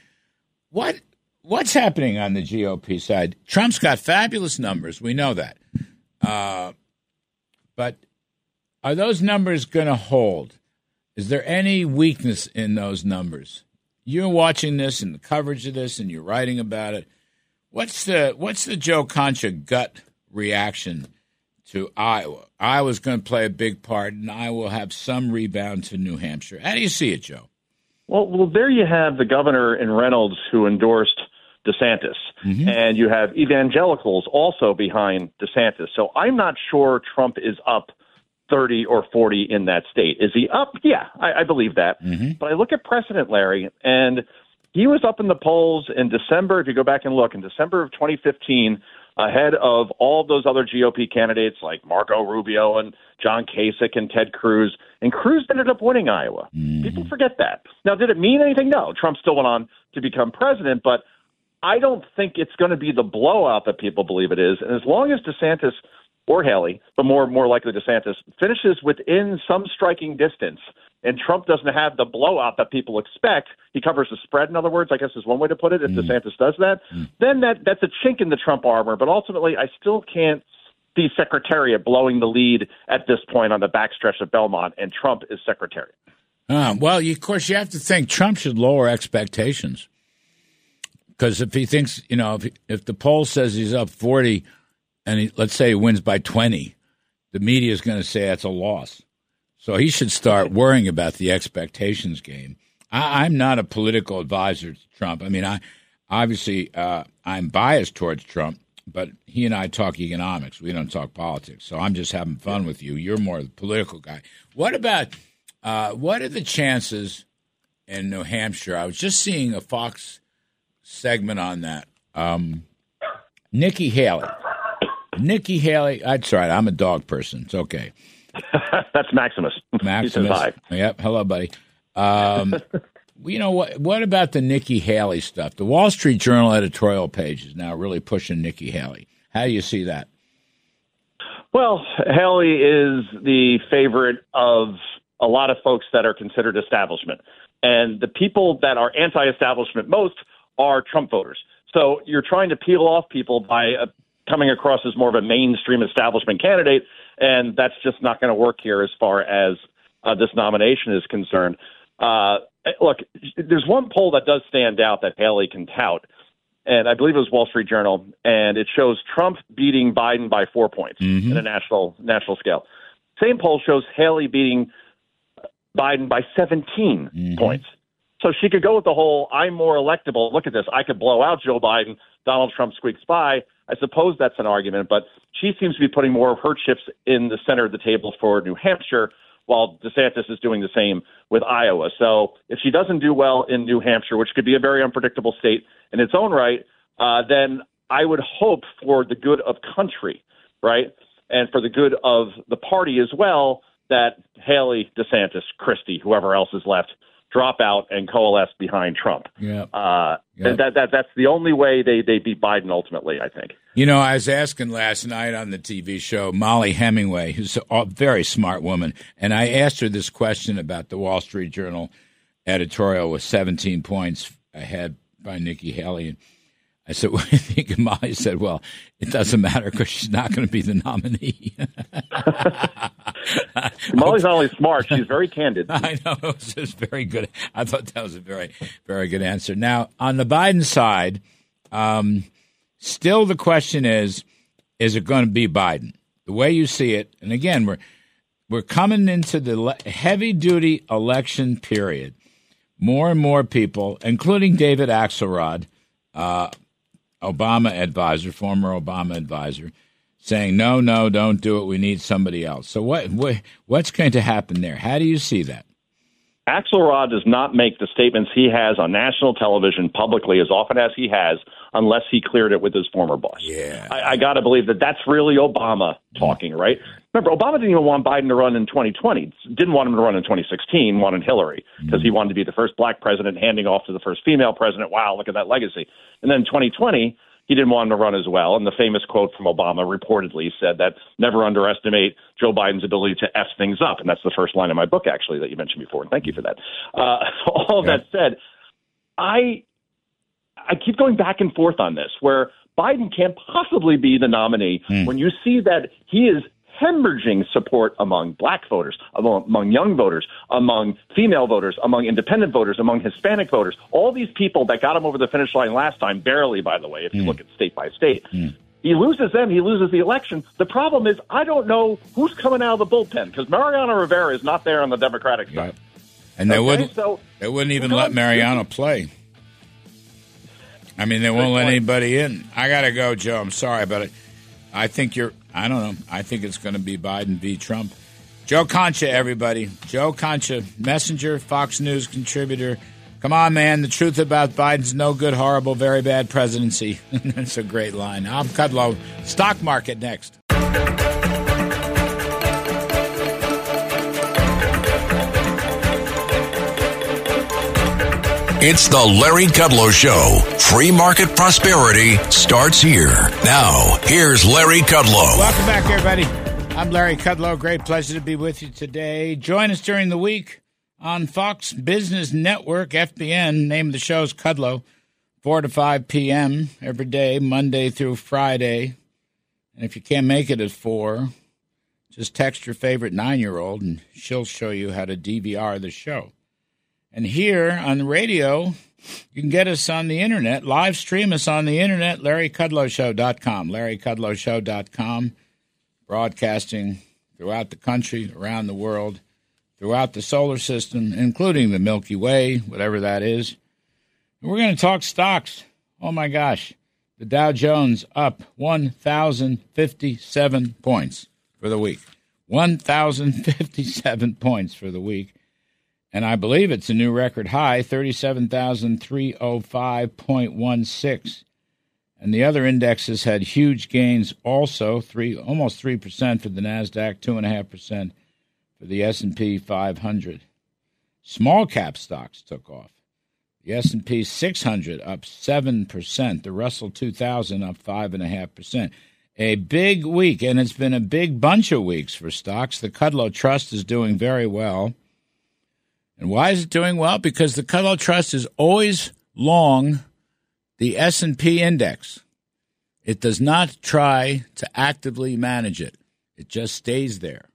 What what's happening on the GOP side? Trump's got fabulous numbers. We know that. Uh, but are those numbers going to hold? Is there any weakness in those numbers? You're watching this and the coverage of this, and you're writing about it. What's the what's the Joe Concha gut reaction to Iowa? Iowa's going to play a big part, and Iowa will have some rebound to New Hampshire. How do you see it, Joe? Well, well, there you have the governor Kim Reynolds who endorsed DeSantis. Mm-hmm. And you have evangelicals also behind DeSantis. So I'm not sure Trump is up 30 or 40 in that state. Is he up? Yeah, I, I believe that. Mm-hmm. But I look at precedent, Larry, and he was up in the polls in December. If you go back and look, in December of 2015, ahead of all those other GOP candidates like Marco Rubio and John Kasich and Ted Cruz. And Cruz ended up winning Iowa. Mm. People forget that. Now, did it mean anything? No. Trump still went on to become president, but I don't think it's going to be the blowout that people believe it is. And as long as DeSantis or Haley, but more more likely DeSantis, finishes within some striking distance, and Trump doesn't have the blowout that people expect, he covers the spread. In other words, I guess is one way to put it. If DeSantis does that, then that that's a chink in the Trump armor. But ultimately, I still can't see Secretariat blowing the lead at this point on the backstretch of Belmont, and Trump is Secretariat. Uh, well, you, of course, you have to think Trump should lower expectations because if he thinks, you know, if, if the poll says he's up forty, and he, let's say he wins by twenty, the media is going to say that's a loss. So he should start worrying about the expectations game. I, I'm not a political advisor to Trump. I mean, I obviously uh, I'm biased towards Trump, but he and I talk economics. We don't talk politics. So I'm just having fun with you. You're more the political guy. What about uh, what are the chances in New Hampshire? I was just seeing a Fox segment on that. Um, Nikki Haley. Nikki Haley. That's right. I'm a dog person. It's okay. That's Maximus. Maximus. Yep. Hello, buddy. Um, you know what? What about the Nikki Haley stuff? The Wall Street Journal editorial page is now really pushing Nikki Haley. How do you see that? Well, Haley is the favorite of a lot of folks that are considered establishment. And the people that are anti establishment most are Trump voters. So you're trying to peel off people by uh, coming across as more of a mainstream establishment candidate. And that's just not going to work here as far as uh, this nomination is concerned. Uh, look, there's one poll that does stand out that Haley can tout, and I believe it was Wall Street Journal, and it shows Trump beating Biden by four points Mm-hmm. in a national national scale. Same poll shows Haley beating Biden by 17 Mm-hmm. points. So she could go with the whole "I'm more electable." Look at this. I could blow out Joe Biden. Donald Trump squeaks by. I suppose that's an argument, but she seems to be putting more of her chips in the center of the table for New Hampshire, while DeSantis is doing the same with Iowa. So if she doesn't do well in New Hampshire, which could be a very unpredictable state in its own right, uh, then I would hope for the good of country, right, and for the good of the party as well, that Haley, DeSantis, Christie, whoever else is left, drop out and coalesce behind Trump. Yeah. Uh, and that, that that's the only way they, they beat Biden ultimately, I think. You know, I was asking last night on the TV show Mollie Hemingway, who's a very smart woman, and I asked her this question about the Wall Street Journal editorial with 17 points ahead by Nikki Haley. And I said, "What do you think?" And Mollie said, "Well, it doesn't matter because she's not going to be the nominee." Mollie's not only smart, she's very candid. I know it was just very good. I thought that was a very, very good answer. Now, on the Biden side, um, still the question is: Is it going to be Biden? The way you see it, and again, we're we're coming into the le- heavy-duty election period. More and more people, including David Axelrod, uh, Obama advisor, former Obama advisor, saying, "No, no, don't do it. We need somebody else." So what, what what's going to happen there? How do you see that? Axelrod does not make the statements he has on national television publicly as often as he has, unless he cleared it with his former boss. Yeah, I, I got to believe that that's really Obama talking, right? Remember, Obama didn't even want Biden to run in 2020. Didn't want him to run in 2016. Wanted Hillary because he wanted to be the first black president, handing off to the first female president. Wow, look at that legacy. And then 2020, he didn't want him to run as well. And the famous quote from Obama reportedly said that never underestimate Joe Biden's ability to f things up. And that's the first line of my book, actually, that you mentioned before. And thank you for that. Uh, all of that said, I I keep going back and forth on this, where Biden can't possibly be the nominee when you see that he is hemorrhaging support among black voters, among, among young voters, among female voters, among independent voters, among Hispanic voters. All these people that got him over the finish line last time, barely, by the way, if you hmm. look at state by state. Hmm. He loses them. He loses the election. The problem is, I don't know who's coming out of the bullpen because Mariano Rivera is not there on the Democratic side. And they Okay, wouldn't so they wouldn't even let Mariano play. I mean, they won't let anybody in. I got to go, Joe. I'm sorry, but I think you're. I don't know. I think it's going to be Biden v. Trump. Joe Concha, everybody. Joe Concha, messenger, Fox News contributor. Come on, man. The truth about Biden's no good, horrible, very bad presidency. That's a great line. I'm Kudlow. Stock market next. It's the Larry Kudlow Show. Free market prosperity starts here. Now, here's Larry Kudlow. Welcome back, everybody. I'm Larry Kudlow. Great pleasure to be with you today. Join us during the week on Fox Business Network, FBN. Name of the show is Kudlow, 4 to 5 p.m. every day, Monday through Friday. And if you can't make it at 4, just text your favorite nine year old and she'll show you how to DVR the show. And here on the radio, you can get us on the internet, live stream us on the internet, LarryKudlowShow.com, LarryKudlowShow.com, broadcasting throughout the country, around the world, throughout the solar system, including the Milky Way, whatever that is. And we're going to talk stocks. Oh my gosh. The Dow Jones up 1,057 points for the week. 1,057 points for the week and I believe it's a new record high, 37,305.16. And the other indexes had huge gains also, three almost 3% for the Nasdaq, 2.5% for the S&P 500. Small cap stocks took off. The S&P 600 up 7%, the Russell 2000 up 5.5%. A big week, and it's been a big bunch of weeks for stocks. The Kudlow Trust is doing very well. And why is it doing well? Because the Kudlow Trust is always long the S&P index. It does not try to actively manage it. It just stays there.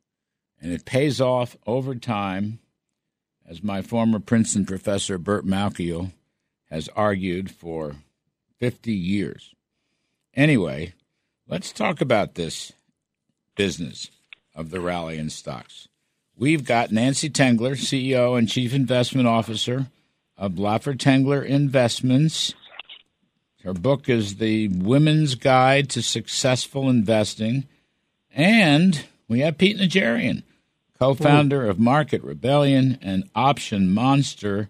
And it pays off over time, as my former Princeton professor Bert Malkiel has argued for 50 years. Anyway, let's talk about this business of the rally in stocks. We've got Nancy Tengler, CEO and Chief Investment Officer of Laffer Tengler Investments. Her book is The Women's Guide to Successful Investing. And we have Pete Najarian, co founder of Market Rebellion and Option Monster.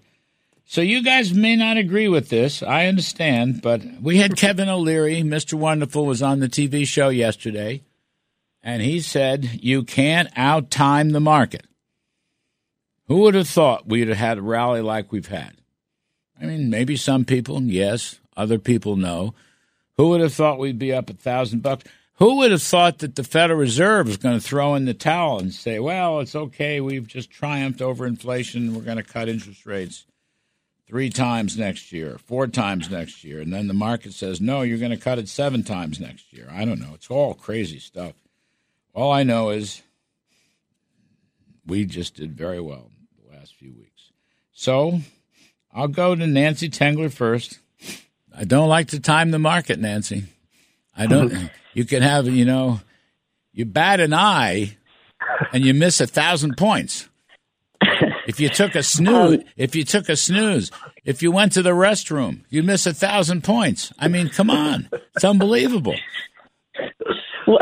So you guys may not agree with this. I understand, but we had Kevin O'Leary, Mr. Wonderful, was on the TV show yesterday and he said you can't outtime the market. Who would have thought we'd have had a rally like we've had? I mean, maybe some people, yes. Other people, no. Who would have thought we'd be up a thousand bucks? Who would have thought that the Federal Reserve is going to throw in the towel and say, "Well, it's okay. We've just triumphed over inflation. We're going to cut interest rates three times next year, four times next year," and then the market says, "No, you're going to cut it seven times next year." I don't know. It's all crazy stuff. All I know is we just did very well the last few weeks. So I'll go to Nancy Tengler first. I don't like to time the market, Nancy. I don't. you can have, you know, you bat an eye and you miss a thousand points. If you took a snooze, um, if you took a snooze, if you went to the restroom, you miss a thousand points. I mean, come on, it's unbelievable. Well,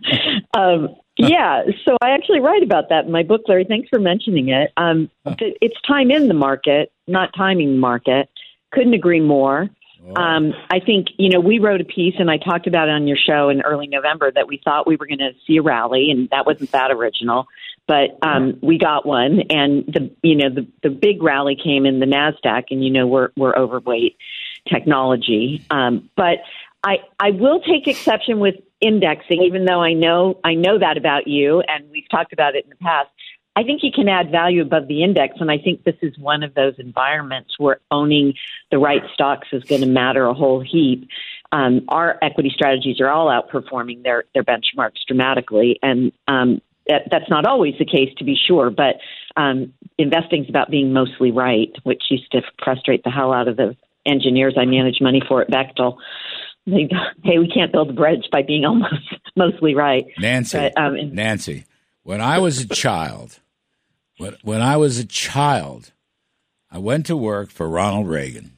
um, yeah, so I actually write about that in my book, Larry. Thanks for mentioning it. Um, it's time in the market, not timing the market. Couldn't agree more. Um, I think, you know, we wrote a piece and I talked about it on your show in early November that we thought we were going to see a rally, and that wasn't that original. But um, we got one, and the you know the the big rally came in the Nasdaq, and you know we're we're overweight technology. Um, but I I will take exception with indexing, even though I know I know that about you, and we've talked about it in the past. I think you can add value above the index, and I think this is one of those environments where owning the right stocks is going to matter a whole heap. Um, our equity strategies are all outperforming their their benchmarks dramatically, and um, that, that's not always the case, to be sure. But um, investing is about being mostly right, which used to frustrate the hell out of the engineers I manage money for at Bechtel they hey, we can't build a bridge by being almost mostly right. Nancy, but, um, Nancy, when I was a child, when when I was a child, I went to work for Ronald Reagan.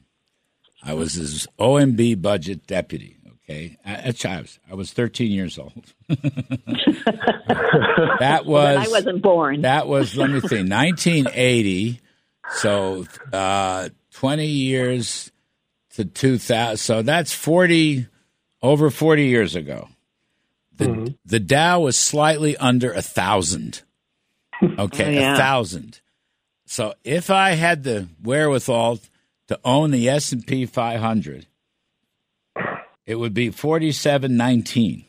I was his OMB budget deputy. Okay, at I was I was 13 years old. that was I wasn't born. That was let me think 1980. So uh, 20 years to 2000. So that's 40 over 40 years ago. The mm-hmm. the Dow was slightly under a thousand. Okay, oh, yeah. a thousand. So if I had the wherewithal to own the S and P 500, it would be 4719.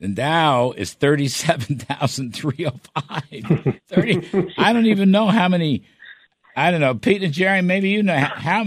The Dow is 37,305. 30 I don't even know how many I don't know, Pete Najarian, maybe you know how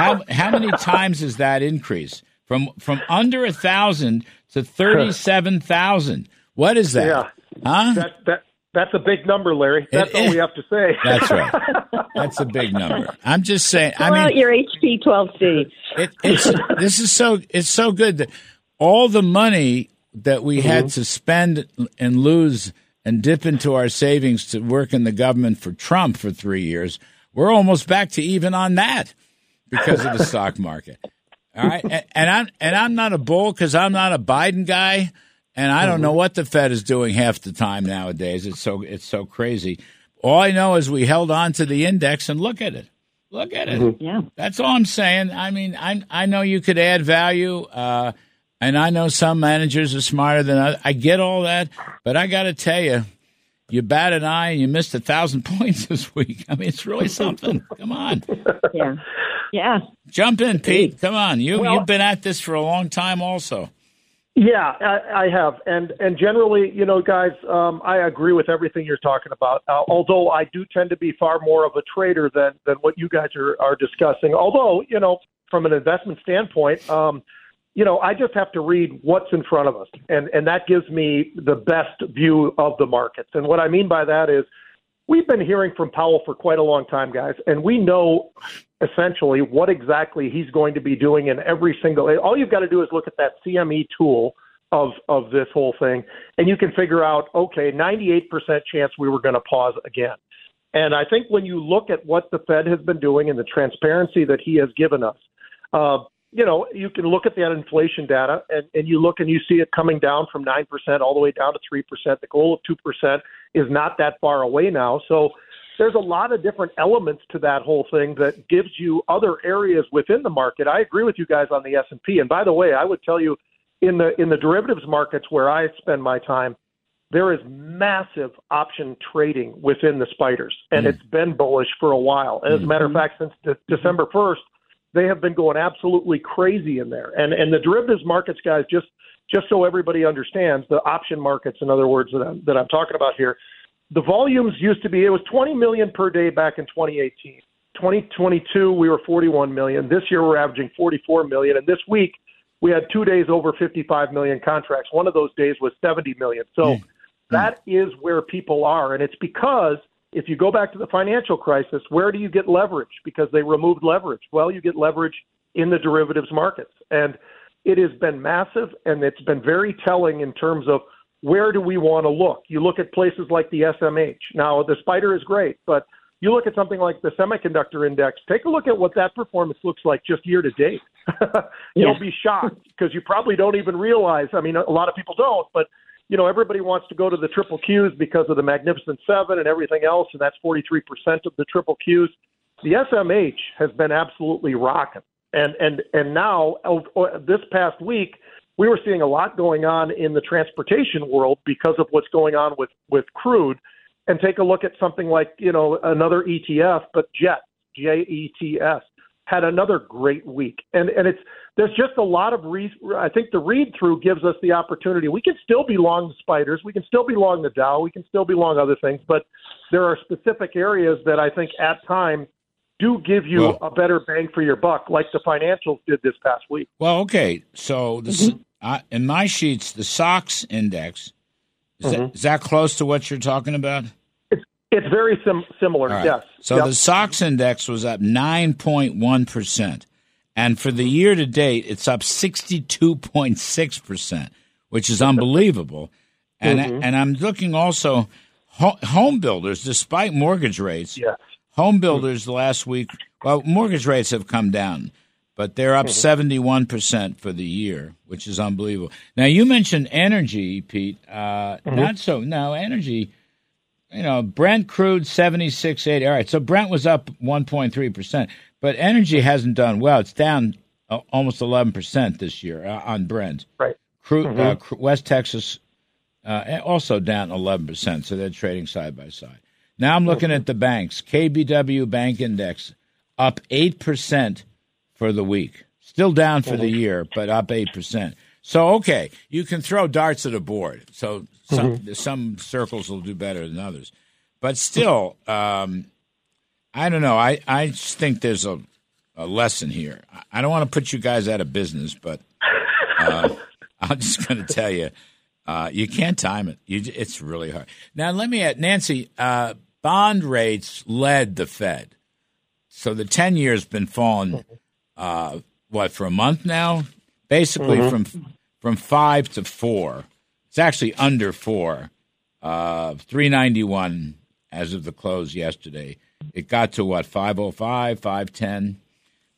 how how many times is that increase from from under a thousand to thirty seven thousand? What is that? Yeah, huh? That that that's a big number, Larry. That's it, all we have to say. That's right. That's a big number. I'm just saying. Pull I mean, out your HP 12C. It, it's this is so it's so good that all the money that we mm-hmm. had to spend and lose and dip into our savings to work in the government for Trump for three years we're almost back to even on that because of the stock market. All right, and, and I'm and I'm not a bull because I'm not a Biden guy, and I don't know what the Fed is doing half the time nowadays. It's so it's so crazy. All I know is we held on to the index and look at it. Look at it. Mm-hmm. Yeah, that's all I'm saying. I mean, I I know you could add value, uh, and I know some managers are smarter than others. I get all that, but I got to tell you, you bat an eye and you missed a thousand points this week. I mean, it's really something. Come on. Yeah. Yeah. Jump in, Pete. Come on. You well, you've been at this for a long time also. Yeah, I, I have, and and generally, you know, guys, um, I agree with everything you're talking about. Uh, although I do tend to be far more of a trader than than what you guys are are discussing. Although, you know, from an investment standpoint, um, you know, I just have to read what's in front of us, and and that gives me the best view of the markets. And what I mean by that is, we've been hearing from Powell for quite a long time, guys, and we know essentially what exactly he's going to be doing in every single. All you've got to do is look at that CME tool of of this whole thing, and you can figure out, okay, 98% chance we were going to pause again. And I think when you look at what the Fed has been doing and the transparency that he has given us, uh, you know, you can look at that inflation data and, and you look and you see it coming down from 9% all the way down to 3%. The goal of 2% is not that far away now. So there's a lot of different elements to that whole thing that gives you other areas within the market. I agree with you guys on the S&P. And by the way, I would tell you in the in the derivatives markets where I spend my time, there is massive option trading within the spiders, and mm. it's been bullish for a while. And as a matter of mm-hmm. fact, since de- December 1st, they have been going absolutely crazy in there. And and the derivatives markets guys just just so everybody understands the option markets in other words that I'm, that I'm talking about here. The volumes used to be it was 20 million per day back in 2018. 2022 we were 41 million. This year we're averaging 44 million and this week we had 2 days over 55 million contracts. One of those days was 70 million. So mm. that is where people are and it's because if you go back to the financial crisis, where do you get leverage? Because they removed leverage. Well, you get leverage in the derivatives markets. And it has been massive and it's been very telling in terms of where do we want to look? You look at places like the SMH. Now, the spider is great, but you look at something like the semiconductor index, take a look at what that performance looks like just year to date. You'll yeah. be shocked because you probably don't even realize. I mean, a lot of people don't, but you know, everybody wants to go to the triple Qs because of the Magnificent Seven and everything else, and that's 43% of the triple Qs. The SMH has been absolutely rocking. And, and, and now, oh, oh, this past week, we were seeing a lot going on in the transportation world because of what's going on with, with crude. And take a look at something like, you know, another ETF, but JET, J E T S had another great week. And and it's there's just a lot of re- I think the read through gives us the opportunity. We can still be long the spiders, we can still be long the Dow, we can still be long other things, but there are specific areas that I think at times do give you well, a better bang for your buck, like the financials did this past week. Well, okay, so the, mm-hmm. uh, in my sheets, the SOX index is, mm-hmm. that, is that close to what you're talking about? It's very sim- similar, right. yes. So yep. the SOX index was up 9.1%. And for the year to date, it's up 62.6%, which is unbelievable. And, mm-hmm. and I'm looking also, home builders, despite mortgage rates, yes. home builders last week, well, mortgage rates have come down. but they're up 71% for the year, which is unbelievable. Now, you mentioned energy, Pete. Uh, Not so. now, energy, you know, Brent crude 76.80. All right, so Brent was up 1.3%, but energy hasn't done well. It's down uh, almost 11% this year uh, on Brent. Right. Crude, uh, cr- West Texas uh, also down 11%, so they're trading side by side. Now I'm looking at the banks. KBW Bank Index up 8% for the week. Still down for the year, but up 8%. So, okay, you can throw darts at a board. So some, some circles will do better than others. But still, um, I don't know. I, I just think there's a, a lesson here. I- don't want to put you guys out of business, but uh, I'm just going to tell you, uh, you can't time it. You, it's really hard. Now, let me add, Nancy, uh, bond rates led the Fed. So the 10 years been falling, uh, what, for a month now? Basically from from five to four. It's actually under four. Uh, 391 as of the close yesterday. It got to what, 505, 510?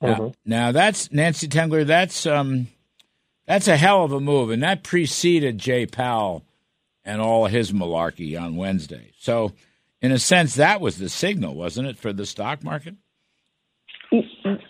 Now, now that's Nancy Tengler. That's um, that's a hell of a move, and that preceded Jay Powell and all his malarkey on Wednesday. So, in a sense, that was the signal, wasn't it, for the stock market?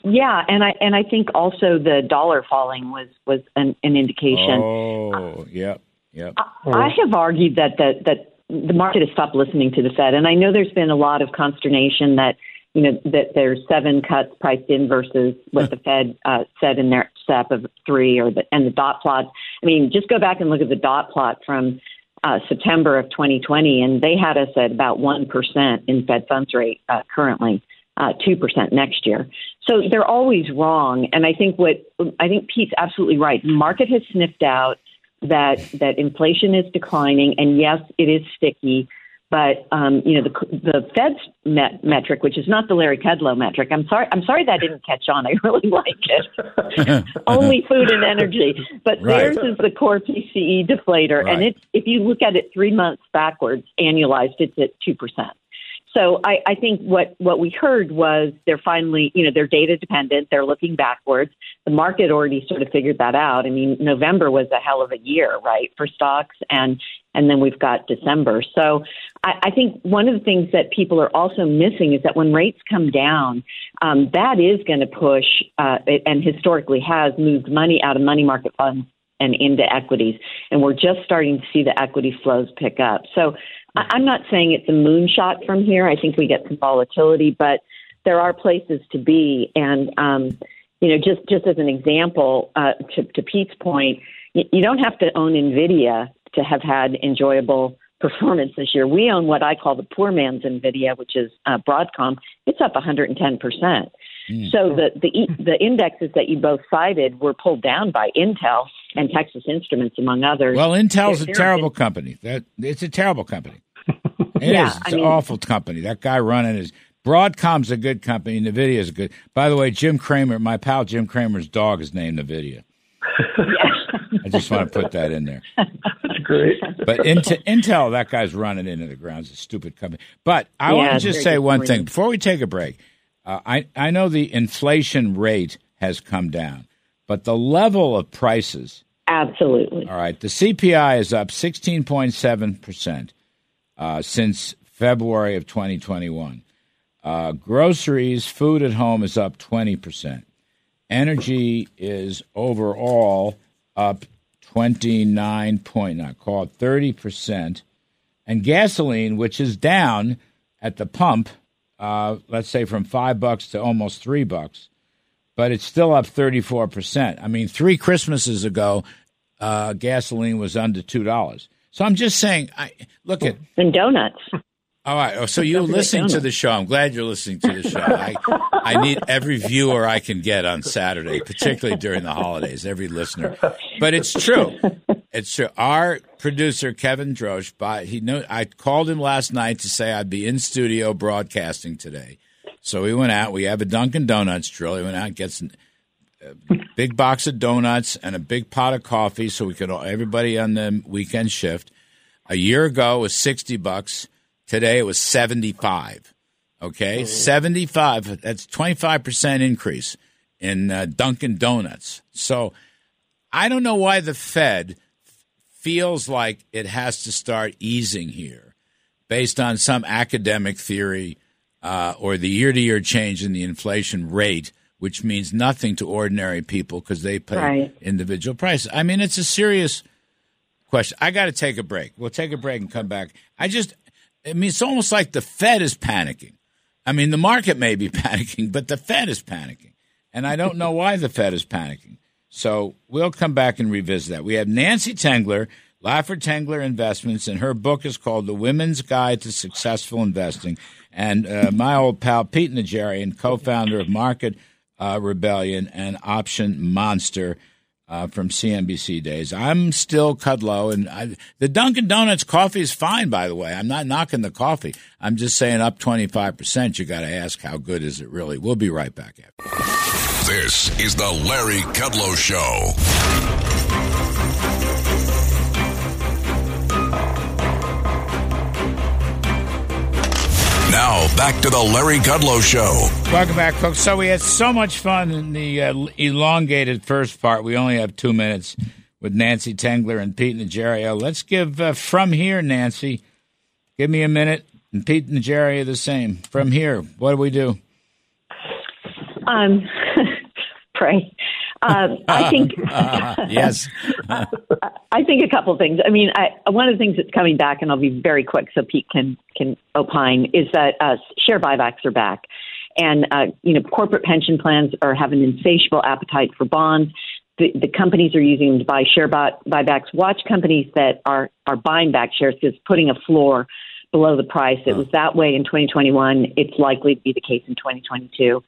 Yeah, and I and I think also the dollar falling was was an, an indication. Oh, yep, yep. I have argued that that that the market has stopped listening to the Fed, and I know there's been a lot of consternation that you know that there's seven cuts priced in versus what the Fed uh, said in their step of three, or the and the dot plots. I mean, just go back and look at the dot plot from uh, September of 2020, and they had us at about one percent in Fed funds rate uh, currently, uh, two percent next year. So they're always wrong, and I think what I think Pete's absolutely right. The market has sniffed out that that inflation is declining, and yes, it is sticky. But um, you know the the Fed's met metric, which is not the Larry Kudlow metric. I'm sorry. I'm sorry that didn't catch on. I really like it. Only food and energy, but Right. theirs is the core PCE deflator, and Right. it's if you look at it three months backwards, annualized, it's at two percent. So I, I think what, what we heard was they're finally, you know, they're data dependent. They're looking backwards. The market already sort of figured that out. I mean, November was a hell of a year, right, for stocks, and and then we've got December. So I, I think one of the things that people are also missing is that when rates come down, um, that is going to push, uh, and historically has moved money out of money market funds and into equities. And we're just starting to see the equity flows pick up. So I'm not saying it's a moonshot from here. I think we get some volatility, but there are places to be. And, um, you know, just, just as an example, uh, to, to Pete's point, you don't have to own NVIDIA to have had enjoyable performance this year. We own what I call the poor man's NVIDIA, which is uh, Broadcom. It's up 110 percent. So the the the indexes that you both cited were pulled down by Intel and Texas Instruments, among others. Well, Intel's a They're- terrible company. That it's a terrible company. It is. Yeah, It's I an mean- awful company. That guy running is Broadcom's a good company. Nvidia is good. By the way, Jim Cramer, my pal Jim Cramer's dog is named Nvidia. I just want to put that in there. That's great. But Intel, Intel, that guy's running into the ground. It's a stupid company. But I want to just say one disappointing. thing before we take a break. Uh, I I know the inflation rate has come down, but the level of prices. Absolutely. All right, the CPI is up sixteen point seven percent uh, since February of twenty twenty one. Uh, groceries, food at home is up twenty percent. Energy is overall up twenty nine point nine, call it thirty percent, and gasoline, which is down at the pump, uh, let's say from five bucks to almost three bucks, but it's still up thirty four percent. I mean, three Christmases ago, uh, gasoline was under two dollars. So I'm just saying, I look at And donuts. all right. Oh, so you're listening to the show. I'm glad you're listening to the show. I, I need every viewer I can get on Saturday, particularly during the holidays, every listener. But it's true. It's true. Our producer, Kevin Drosch, by, he knew, I called him last night to say I'd be in studio broadcasting today. So we went out. We have a Dunkin' Donuts drill. We went out and get a big box of donuts and a big pot of coffee so we could all, everybody on the weekend shift. A year ago it was 60 bucks. Today it was 75. Okay? 75. That's 25% increase in uh, Dunkin' Donuts. So I don't know why the Fed feels like it has to start easing here based on some academic theory uh, or the year to year change in the inflation rate, which means nothing to ordinary people because they pay Right. individual prices. I mean, it's a serious question. I got to take a break. We'll take a break and come back. I just, I mean, it's almost like the Fed is panicking. I mean, the market may be panicking, but the Fed is panicking. And I don't know why the Fed is panicking. So we'll come back and revisit that. We have Nancy Tengler, Laffer Tengler Investments, and her book is called The Women's Guide to Successful Investing. And uh, my old pal Pete Najarian, co founder of Market uh, Rebellion and Option Monster uh, from CNBC days. I'm still Kudlow, and I, the Dunkin' Donuts coffee is fine, by the way. I'm not knocking the coffee. I'm just saying up 25%. You got to ask how good is it really. We'll be right back after. This is the Larry Kudlow Show. Now, back to the Larry Kudlow Show. Welcome back, folks. So we had so much fun in the uh, elongated first part. We only have two minutes with Nancy Tengler and Pete Najarian. Let's give uh, from here, Nancy. Give me a minute, and Pete Najarian the same. From here, what do we do? Um, pray. Um, I think. yes. I think a couple of things. I mean, I, one of the things that's coming back, and I'll be very quick so Pete can can opine, is that uh, share buybacks are back, and uh, you know corporate pension plans are have an insatiable appetite for bonds. The, the companies are using them to buy share buy, buybacks. Watch companies that are are buying back shares because putting a floor below the price. It was that way in 2021. It's likely to be the case in 2022.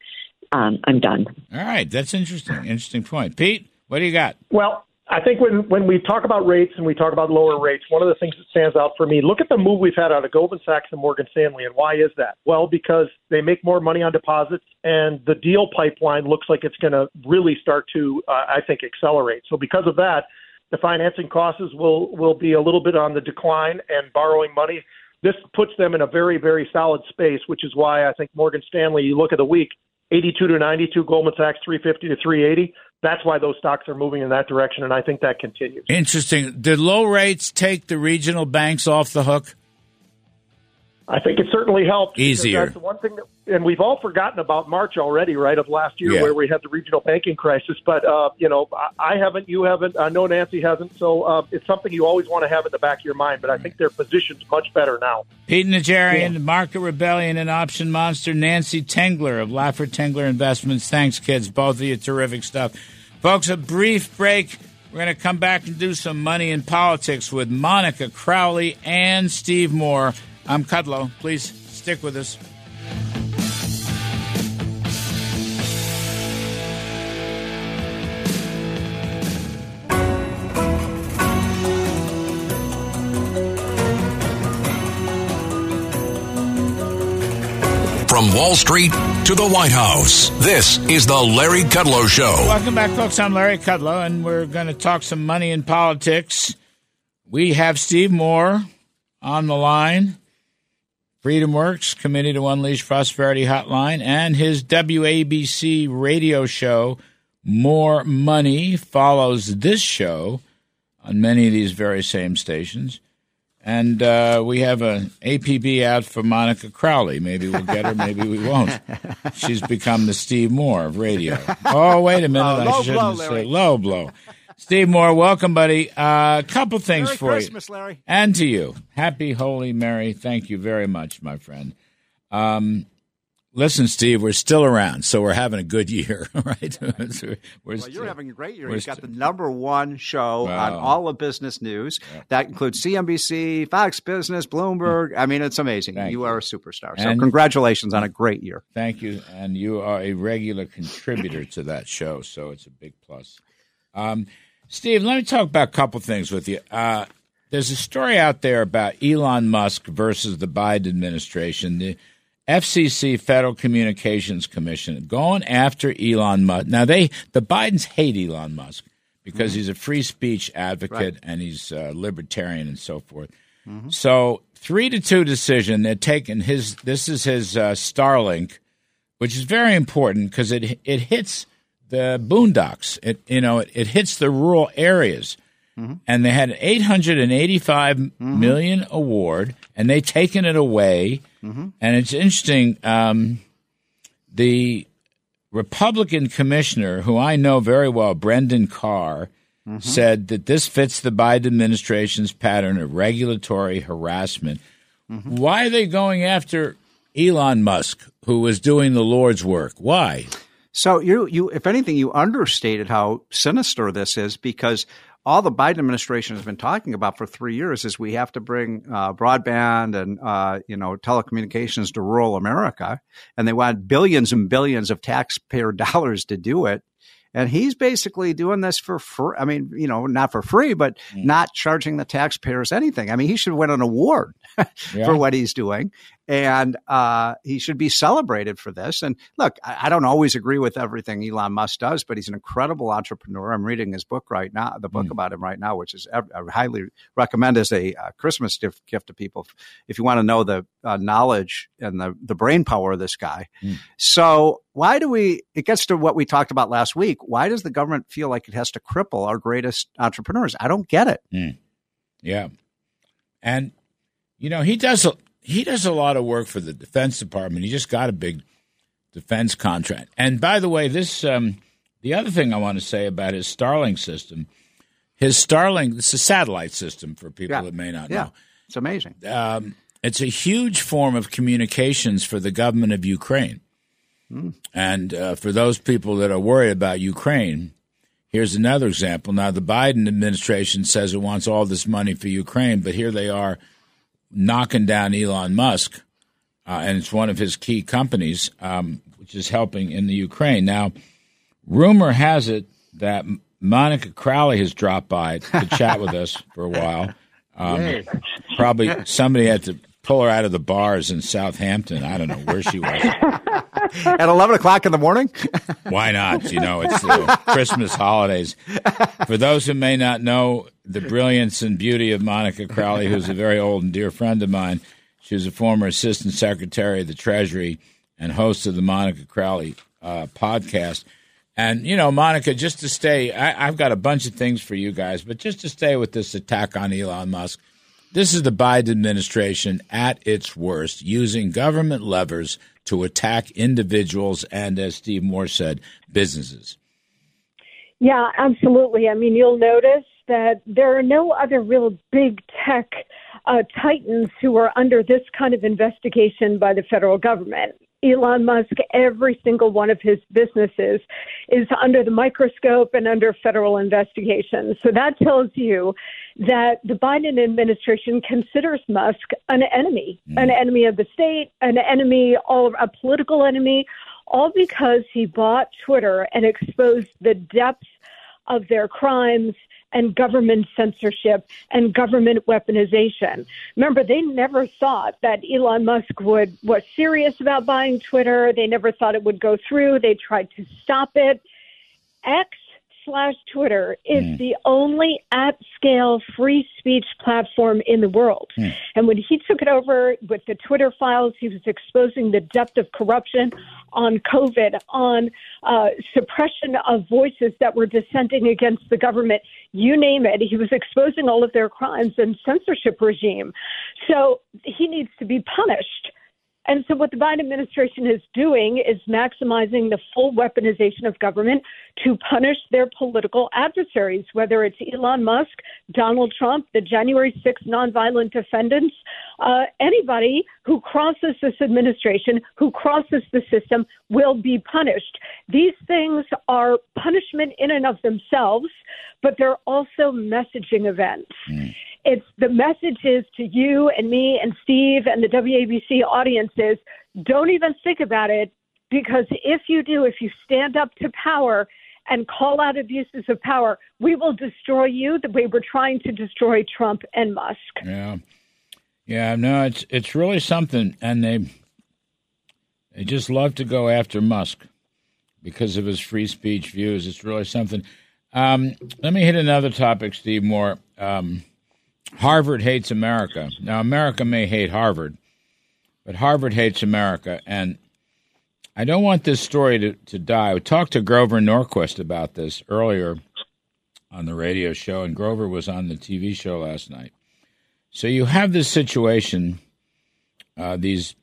Um, I'm done. All right, that's interesting. Interesting point. Pete, what do you got? Well, I think when, when we talk about rates and we talk about lower rates, one of the things that stands out for me, look at the move we've had out of Goldman Sachs and Morgan Stanley. And why is that? Well, because they make more money on deposits and the deal pipeline looks like it's going to really start to, uh, I think, accelerate. So because of that, the financing costs will, will be a little bit on the decline and borrowing money. This puts them in a very, very solid space, which is why I think Morgan Stanley, you look at the week, 82 to 92, Goldman Sachs 350 to 380. That's why those stocks are moving in that direction, and I think that continues. Interesting. Did low rates take the regional banks off the hook? I think it certainly helped. Easier. That's the one thing, that, and we've all forgotten about March already, right? Of last year, Yeah. where we had the regional banking crisis. But uh, you know, I, I haven't, you haven't, I know Nancy hasn't. So uh, it's something you always want to have in the back of your mind. But I think their position's much better now. Pete Najarian, Market Rebellion, and Option Monster. Nancy Tengler of Laffer Tengler Investments. Thanks, kids. Both of you, terrific stuff. Folks, a brief break. We're going to come back and do some money in politics with Monica Crowley and Steve Moore. I'm Kudlow. Please stick with us. From Wall Street to the White House, this is the Larry Kudlow Show. Welcome back, folks. I'm Larry Kudlow, and we're going to talk some money in politics. We have Steve Moore on the line, Freedom Works Committee to Unleash Prosperity Hotline, and his WABC radio show, More Money, follows this show on many of these very same stations. And uh, we have an APB out for Monica Crowley. Maybe we'll get her, maybe we won't. She's become the Steve Moore of radio. Oh, wait a minute. Oh, I shouldn't blow, say low blow. Steve Moore, welcome, buddy. A uh, couple things Merry for Christmas, you. Larry. And to you. Happy, Holy Mary. Thank you very much, my friend. Um, listen, Steve, we're still around, so we're having a good year, right? we're Well, you're having a great year. You've got the number one show on all of business news. That includes CNBC, Fox Business, Bloomberg. I mean, it's amazing. You, you. are a superstar. So, And- congratulations on a great year. Thank you. And you are a regular contributor to that show, so it's a big plus. Um, Steve, let me talk about a couple things with you. Uh, there's a story out there about Elon Musk versus the Biden administration. The FCC, Federal Communications Commission, going after Elon Musk. Now, they the Bidens hate Elon Musk because he's a free speech advocate Right. and he's uh, libertarian and so forth. So three to two decision. They're taking his. This is his uh, Starlink, which is very important because it it hits the boondocks. It you know it, it hits the rural areas, mm-hmm. and they had an eight hundred and eighty-five mm-hmm. million award, and they taken it away. Mm-hmm. And it's interesting. Um, the Republican commissioner, who I know very well, Brendan Carr, said that this fits the Biden administration's pattern of regulatory harassment. Why are they going after Elon Musk, who was doing the Lord's work? Why? So you, you, if anything, you understated how sinister this is because all the Biden administration has been talking about for three years is we have to bring uh, broadband and uh, you know telecommunications to rural America, and they want billions and billions of taxpayer dollars to do it. And he's basically doing this for free. I mean, you know, not for free, but not charging the taxpayers anything. I mean, he should win an award Yeah. for what he's doing, and uh, he should be celebrated for this. And look, I, I don't always agree with everything Elon Musk does, but he's an incredible entrepreneur. I'm reading his book right now, the book about him right now, which is I highly recommend as a uh, Christmas gift, gift to people if you want to know the uh, knowledge and the the brain power of this guy. So why do we? It gets to what we talked about last week. Why does the government feel like it has to cripple our greatest entrepreneurs? I don't get it. Yeah, and you know he does he does a lot of work for the Defense Department. He just got a big defense contract. And by the way, this um, the other thing I want to say about his Starlink system, his Starlink it's a satellite system for people Yeah. that may not Yeah, know. it's amazing. Um, it's a huge form of communications for the government of Ukraine. And uh, for those people that are worried about Ukraine, here's another example. Now, the Biden administration says it wants all this money for Ukraine, but here they are knocking down Elon Musk, uh, and it's one of his key companies, um, which is helping in the Ukraine. Now, rumor has it that Monica Crowley has dropped by to chat with us for a while. Um, probably somebody had to pull her out of the bars in Southampton. I don't know where she was. At eleven o'clock in the morning. Why not? You know, it's the Christmas holidays. For those who may not know the brilliance and beauty of Monica Crowley, who's a very old and dear friend of mine, she was a former assistant secretary of the Treasury and host of the Monica Crowley uh, podcast. And, you know, Monica, just to stay, I, I've got a bunch of things for you guys, but just to stay with this attack on Elon Musk, this is the Biden administration at its worst, using government levers to attack individuals and, as Steve Moore said, businesses. Yeah, absolutely. I mean, you'll notice that there are no other real big tech uh, titans who are under this kind of investigation by the federal government. Elon Musk, every single one of his businesses is under the microscope and under federal investigation. So that tells you that the Biden administration considers Musk an enemy, mm. an enemy of the state, an enemy, all a political enemy, all because he bought Twitter and exposed the depths of their crimes and government censorship and government weaponization. Remember, they never thought that Elon Musk would was serious about buying Twitter. They never thought it would go through. They tried to stop it. X slash Twitter is the only at scale free speech platform in the world. And when he took it over with the Twitter files, he was exposing the depth of corruption on COVID, on uh, suppression of voices that were dissenting against the government. You name it. He was exposing all of their crimes and censorship regime. So he needs to be punished. And so, what the Biden administration is doing is maximizing the full weaponization of government to punish their political adversaries, whether it's Elon Musk, Donald Trump, the January 6th nonviolent defendants, uh, anybody who crosses this administration, who crosses the system, will be punished. These things are punishment in and of themselves, but they're also messaging events it's the message is to you and me and Steve and the WABC audiences don't even think about it because if you do, if you stand up to power and call out abuses of power, we will destroy you the way we're trying to destroy Trump and Musk. Yeah, yeah. No, it's it's really something, and they they just love to go after Musk because of his free speech views. It's really something. Um, let me hit another topic, Steve Moore. Um, Harvard hates America. Now, America may hate Harvard, but Harvard hates America, and I don't want this story to, to die. I talked to Grover Norquist about this earlier on the radio show, and Grover was on the TV show last night. So you have this situation, uh, these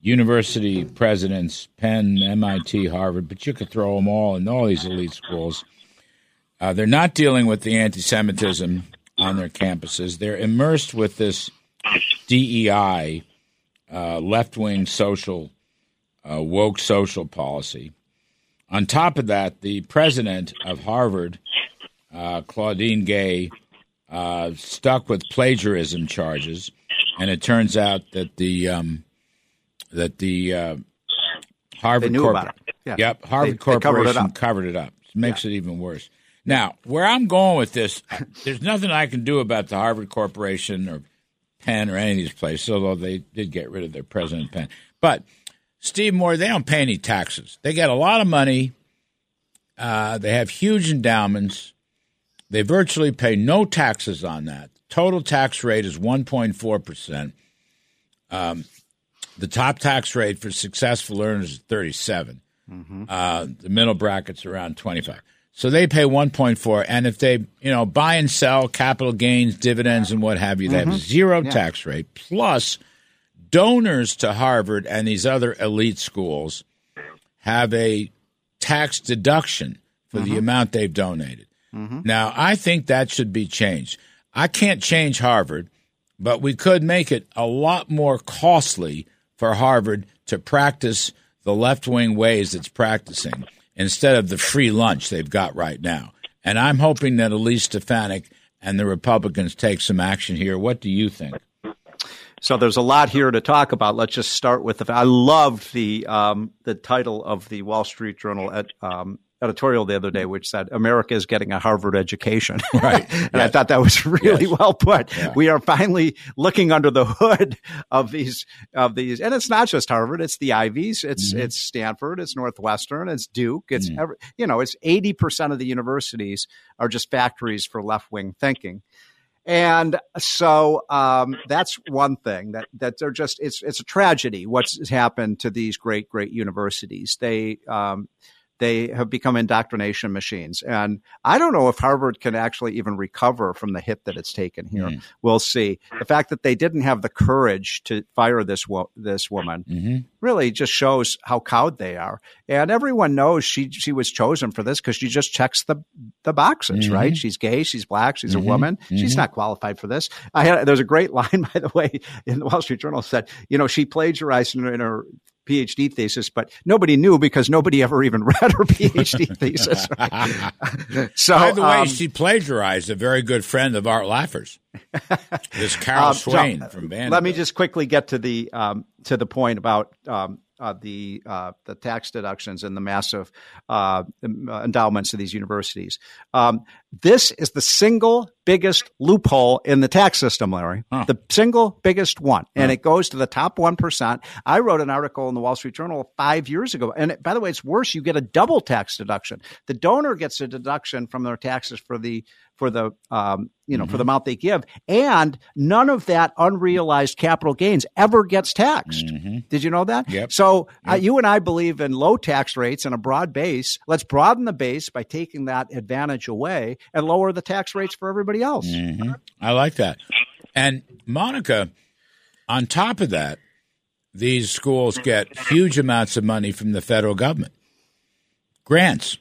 university presidents, Penn, MIT, Harvard, but you could throw them all in all these elite schools. Uh, they're not dealing with the anti Semitism on their campuses. They're immersed with this DEI, uh, left wing social, uh, woke social policy. On top of that, the president of Harvard, uh, Claudine Gay, uh, stuck with plagiarism charges, and it turns out that the um, that the uh, Harvard They knew Corpor- about it. Yeah. Yep, Harvard They- they covered it Corporation up. covered it up. It makes it even worse. Now, where I'm going with this, there's nothing I can do about the Harvard Corporation or Penn or any of these places, although they did get rid of their president Penn. But Steve Moore, they don't pay any taxes. They get a lot of money. Uh, they have huge endowments. They virtually pay no taxes on that. Total tax rate is 1.4 percent. Um, the top tax rate for successful earners is 37. Uh, the middle bracket's around 25. So they pay 1.4, and if they, you know, buy and sell capital gains, dividends, and what have you, they have Mhm. zero Yeah. tax rate. Plus, donors to Harvard and these other elite schools have a tax deduction for the amount they've donated. Now, I think that should be changed. I can't change Harvard, but we could make it a lot more costly for Harvard to practice the left wing ways it's practicing instead of the free lunch they've got right now. And I'm hoping that Elise Stefanik and the Republicans take some action here. What do you think? So there's a lot here to talk about. Let's just start with the. I loved the um, the title of the Wall Street Journal at, um, editorial the other day, which said "America is getting a Harvard education." Right, and I thought that was really well put. We are finally looking under the hood of these of these, and it's not just Harvard; it's the Ivies, it's Mm-hmm. it's Stanford, it's Northwestern, it's Duke, it's every, you know, it's eighty percent of the universities are just factories for left wing thinking. And so um, that's one thing that that they're just it's it's a tragedy what's happened to these great great universities. They um, they have become indoctrination machines, and I don't know if Harvard can actually even recover from the hit that it's taken here. We'll see. The fact that they didn't have the courage to fire this wo- this woman really just shows how cowed they are. And everyone knows she she was chosen for this because she just checks the the boxes, Mhm. right? She's gay, she's black, she's a woman. She's Mhm. not qualified for this. I had there's a great line by the way in the Wall Street Journal said, you know, she plagiarized in, her- in her PhD thesis, but nobody knew because nobody ever even read her PhD thesis. right? so, By the way, um, she plagiarized a very good friend of Art Laffer's. this Carol Um, Swain uh, from Vanderbilt. Let me just quickly get to the um, to the point about um, uh, the uh, the tax deductions and the massive uh, endowments of these universities. Um, this is the single biggest loophole in the tax system, Larry. The single biggest one, and it goes to the top one percent. I wrote an article in the Wall Street Journal five years ago, and it, by the way, it's worse. You get a double tax deduction. The donor gets a deduction from their taxes for the for the um, you know for the amount they give, and none of that unrealized capital gains ever gets taxed. Did you know that? Yep. So uh, you and I believe in low tax rates and a broad base. Let's broaden the base by taking that advantage away and lower the tax rates for everybody else. Mhm. I like that. And Monica, on top of that, these schools get huge amounts of money from the federal government. Grants.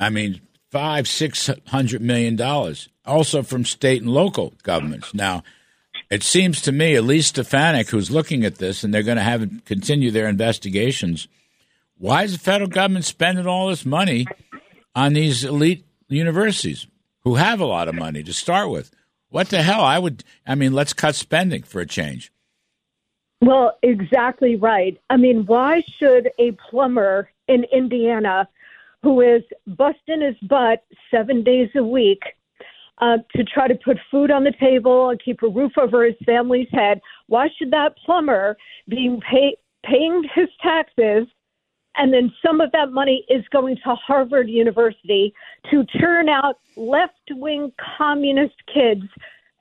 I mean, five, six hundred million dollars. Also from state and local governments. Now, it seems to me, Elise Stefanik, who's looking at this, and they're going to have continue their investigations. Why is the federal government spending all this money on these elite universities who have a lot of money to start with? What the hell? I would. I mean, let's cut spending for a change. Well, exactly right. I mean, why should a plumber in Indiana who is busting his butt seven days a week uh, to try to put food on the table and keep a roof over his family's head, why should that plumber be pay, paying his taxes? And then some of that money is going to Harvard University to turn out left wing communist kids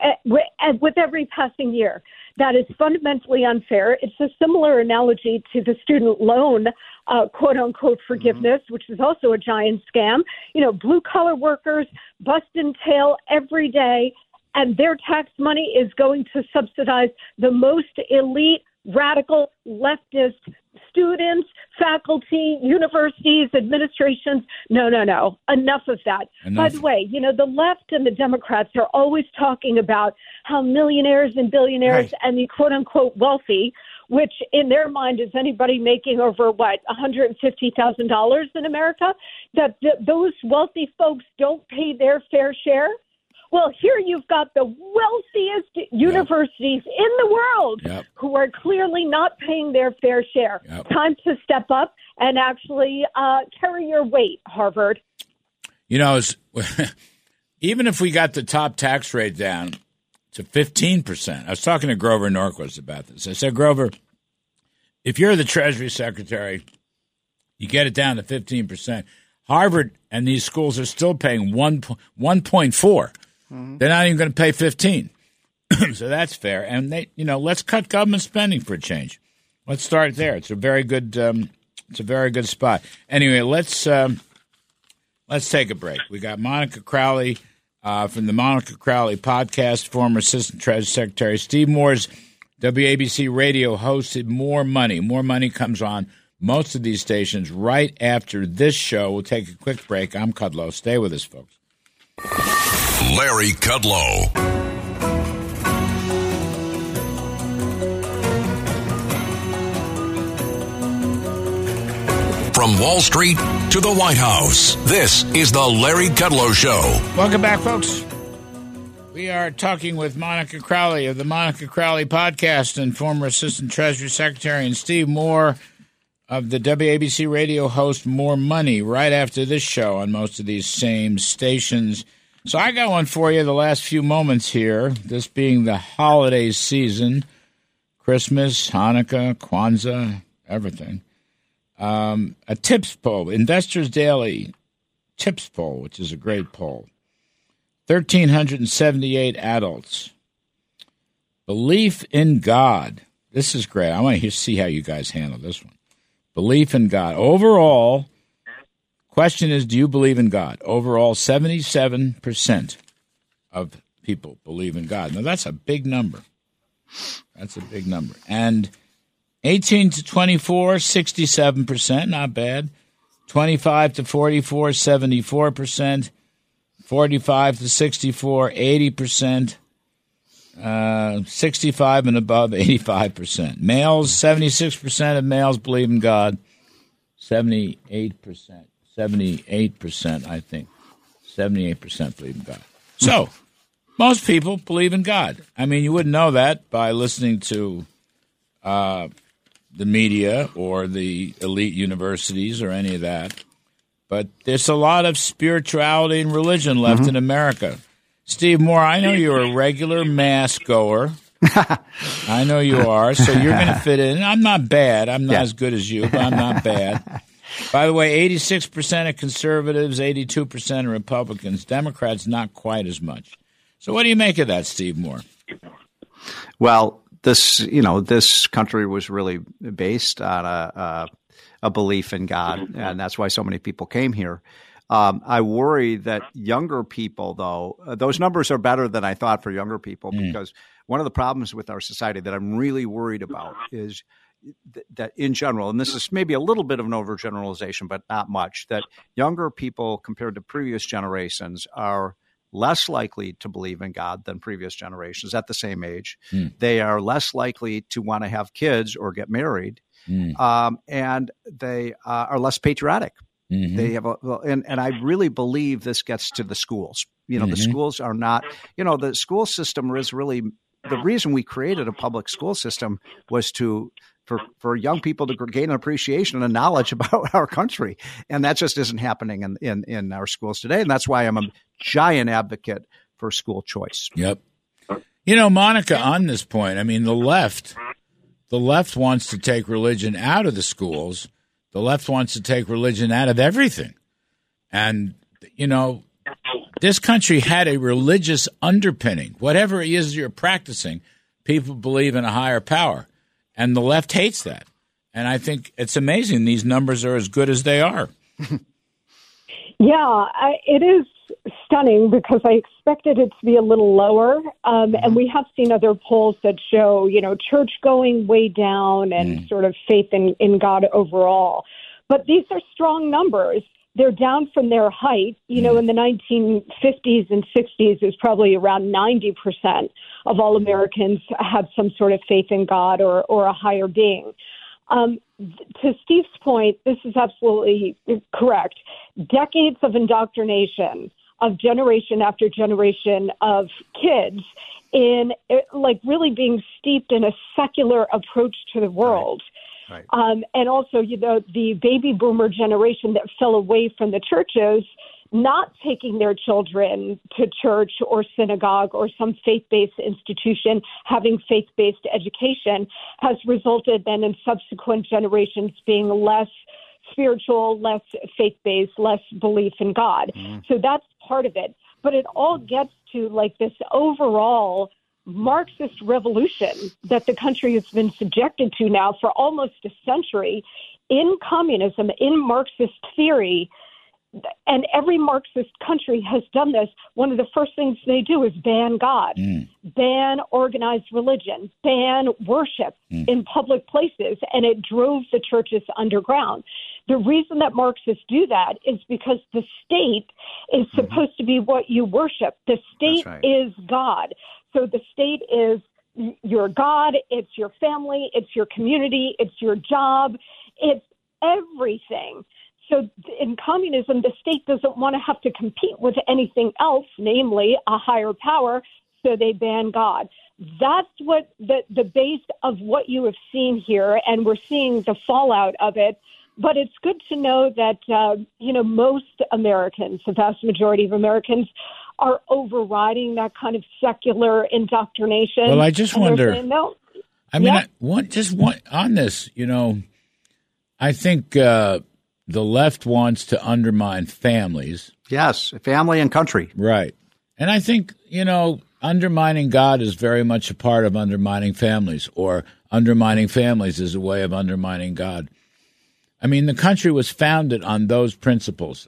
at, with, at, with every passing year. That is fundamentally unfair. It's a similar analogy to the student loan, uh, quote unquote, forgiveness, which is also a giant scam. You know, blue collar workers bust and tail every day, and their tax money is going to subsidize the most elite, radical, leftist students, faculty, universities, administrations. No, no, no. Enough of that. Enough. By the way, you know, the left and the Democrats are always talking about how millionaires and billionaires Right. and the quote unquote wealthy, which in their mind is anybody making over what, $150,000 in America, that th- those wealthy folks don't pay their fair share. Well, here you've got the wealthiest universities in the world Yep. who are clearly not paying their fair share. Time to step up and actually uh, carry your weight, Harvard. You know, even if we got the top tax rate down to 15%, I was talking to Grover Norquist about this. I said, Grover, if you're the Treasury Secretary, you get it down to 15%. Harvard and these schools are still paying 1, 1.4. They're not even going to pay 15. so that's fair. And they, you know, let's cut government spending for a change. Let's start there. It's a very good, um, it's a very good spot. Anyway, let's um, let's take a break. We got Monica Crowley uh, from the Monica Crowley podcast, former Assistant Treasury Secretary Steve Moore's WABC radio hosted More Money. More Money comes on most of these stations right after this show. We'll take a quick break. I'm Kudlow. Stay with us, folks. Larry Kudlow. From Wall Street to the White House, this is the Larry Kudlow Show. Welcome back, folks. We are talking with Monica Crowley of the Monica Crowley podcast and former Assistant Treasury Secretary, and Steve Moore of the WABC radio host More Money right after this show on most of these same stations. So I got one for you the last few moments here, this being the holiday season Christmas, Hanukkah, Kwanzaa, everything. Um, a tips poll, Investors Daily tips poll, which is a great poll. 1,378 adults. Belief in God. This is great. I want to see how you guys handle this one. Belief in God. Overall, question is do you believe in God? Overall, 77% of people believe in God. Now, that's a big number. That's a big number. And 18 to 24, 67%, not bad. 25 to 44, 74%. 45 to 64, 80%. Uh, 65 and above, 85%. Males, 76% of males believe in God. 78%. 78%, I think. 78% believe in God. So, most people believe in God. I mean, you wouldn't know that by listening to uh, the media or the elite universities or any of that. But there's a lot of spirituality and religion left in America. Steve Moore, I know you're a regular mass goer. I know you are, so you're going to fit in. I'm not bad. I'm not as good as you, but I'm not bad. By the way, 86% of conservatives, 82% of Republicans. Democrats, not quite as much. So, what do you make of that, Steve Moore? Well, this you know this country was really based on a a, a belief in God, and that's why so many people came here. Um, I worry that younger people, though, uh, those numbers are better than I thought for younger people because one of the problems with our society that I'm really worried about is th- that in general, and this is maybe a little bit of an overgeneralization, but not much, that younger people compared to previous generations are less likely to believe in God than previous generations at the same age. Hmm. They are less likely to want to have kids or get married, Hmm. um, and they uh, are less patriotic. Mhm. They have, a, well, and and I really believe this gets to the schools. You know, the Mhm. schools are not. You know, the school system is really the reason we created a public school system was to for for young people to gain an appreciation and a knowledge about our country, and that just isn't happening in in, in our schools today. And that's why I'm a giant advocate for school choice. Yep. You know, Monica, on this point, I mean, the left, the left wants to take religion out of the schools. The left wants to take religion out of everything. And, you know, this country had a religious underpinning. Whatever it is you're practicing, people believe in a higher power, and the left hates that. And I think it's amazing these numbers are as good as they are. Yeah, I, it is stunning because I expected it to be a little lower. Um, and we have seen other polls that show, you know, church going way down and sort of faith in, in God overall. But these are strong numbers. They're down from their height. You know, in the 1950s and 60s, it was probably around 90% of all Americans had some sort of faith in God or, or a higher being. Um, to Steve's point, this is absolutely correct. Decades of indoctrination of generation after generation of kids in like really being steeped in a secular approach to the world. Right. Um, and also, you know, the baby boomer generation that fell away from the churches, not taking their children to church or synagogue or some faith based institution, having faith based education, has resulted then in subsequent generations being less spiritual, less faith based, less belief in God. So that's part of it. But it all gets to like this overall Marxist revolution that the country has been subjected to now for almost a century in communism, in Marxist theory. And every Marxist country has done this. One of the first things they do is ban God, hmm. ban organized religion, ban worship hmm. in public places, and it drove the churches underground. The reason that Marxists do that is because the state is mm-hmm. supposed to be what you worship. The state right. is God. So the state is your God, it's your family, it's your community, it's your job, it's everything. So in communism, the state doesn't want to have to compete with anything else, namely a higher power, so they ban God. That's what the, the base of what you have seen here, and we're seeing the fallout of it. But it's good to know that, uh, you know, most Americans, the vast majority of Americans, are overriding that kind of secular indoctrination. Well, I just wonder- saying, no, I mean, Yeah. I, one just one on this. You know, I think uh, the left wants to undermine families. Yes, family and country. Right. And I think, you know, undermining God is very much a part of undermining families, or undermining families is a way of undermining God. I mean, the country was founded on those principles.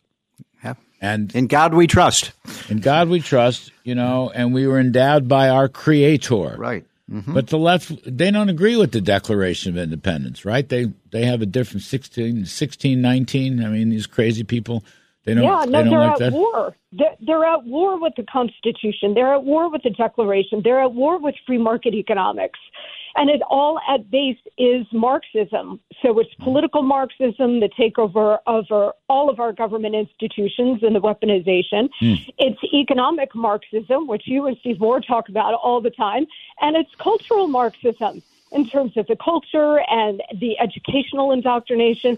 Yeah. And in God we trust. In God we trust, you know, and we were endowed by our creator. Right. Mm-hmm. But the left, they don't agree with the Declaration of Independence, right? They they have a different 16, 16 19. I mean, these crazy people, they don't, yeah, no, they don't are like at that. war. They're, they're at war with the Constitution. They're at war with the Declaration. They're at war with free market economics. And it all at base is Marxism. So it's mm-hmm. political Marxism, the takeover over all of our government institutions and the weaponization. Hmm. It's economic Marxism, which you and Steve Moore talk about all the time. And it's cultural Marxism in terms of the culture and the educational indoctrination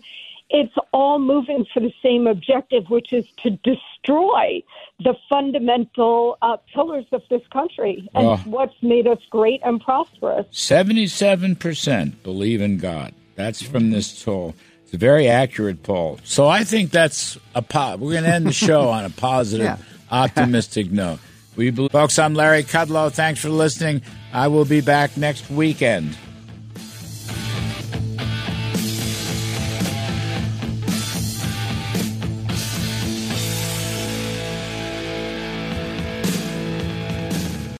it's all moving for the same objective, which is to destroy the fundamental uh, pillars of this country and Oh. what's made us great and prosperous. 77% believe in God. That's from this poll. It's a very accurate poll. So I think that's a po- we're going to end the show on a positive, Yeah. optimistic note. We believe, folks, I'm Larry Kudlow. Thanks for listening. I will be back next weekend.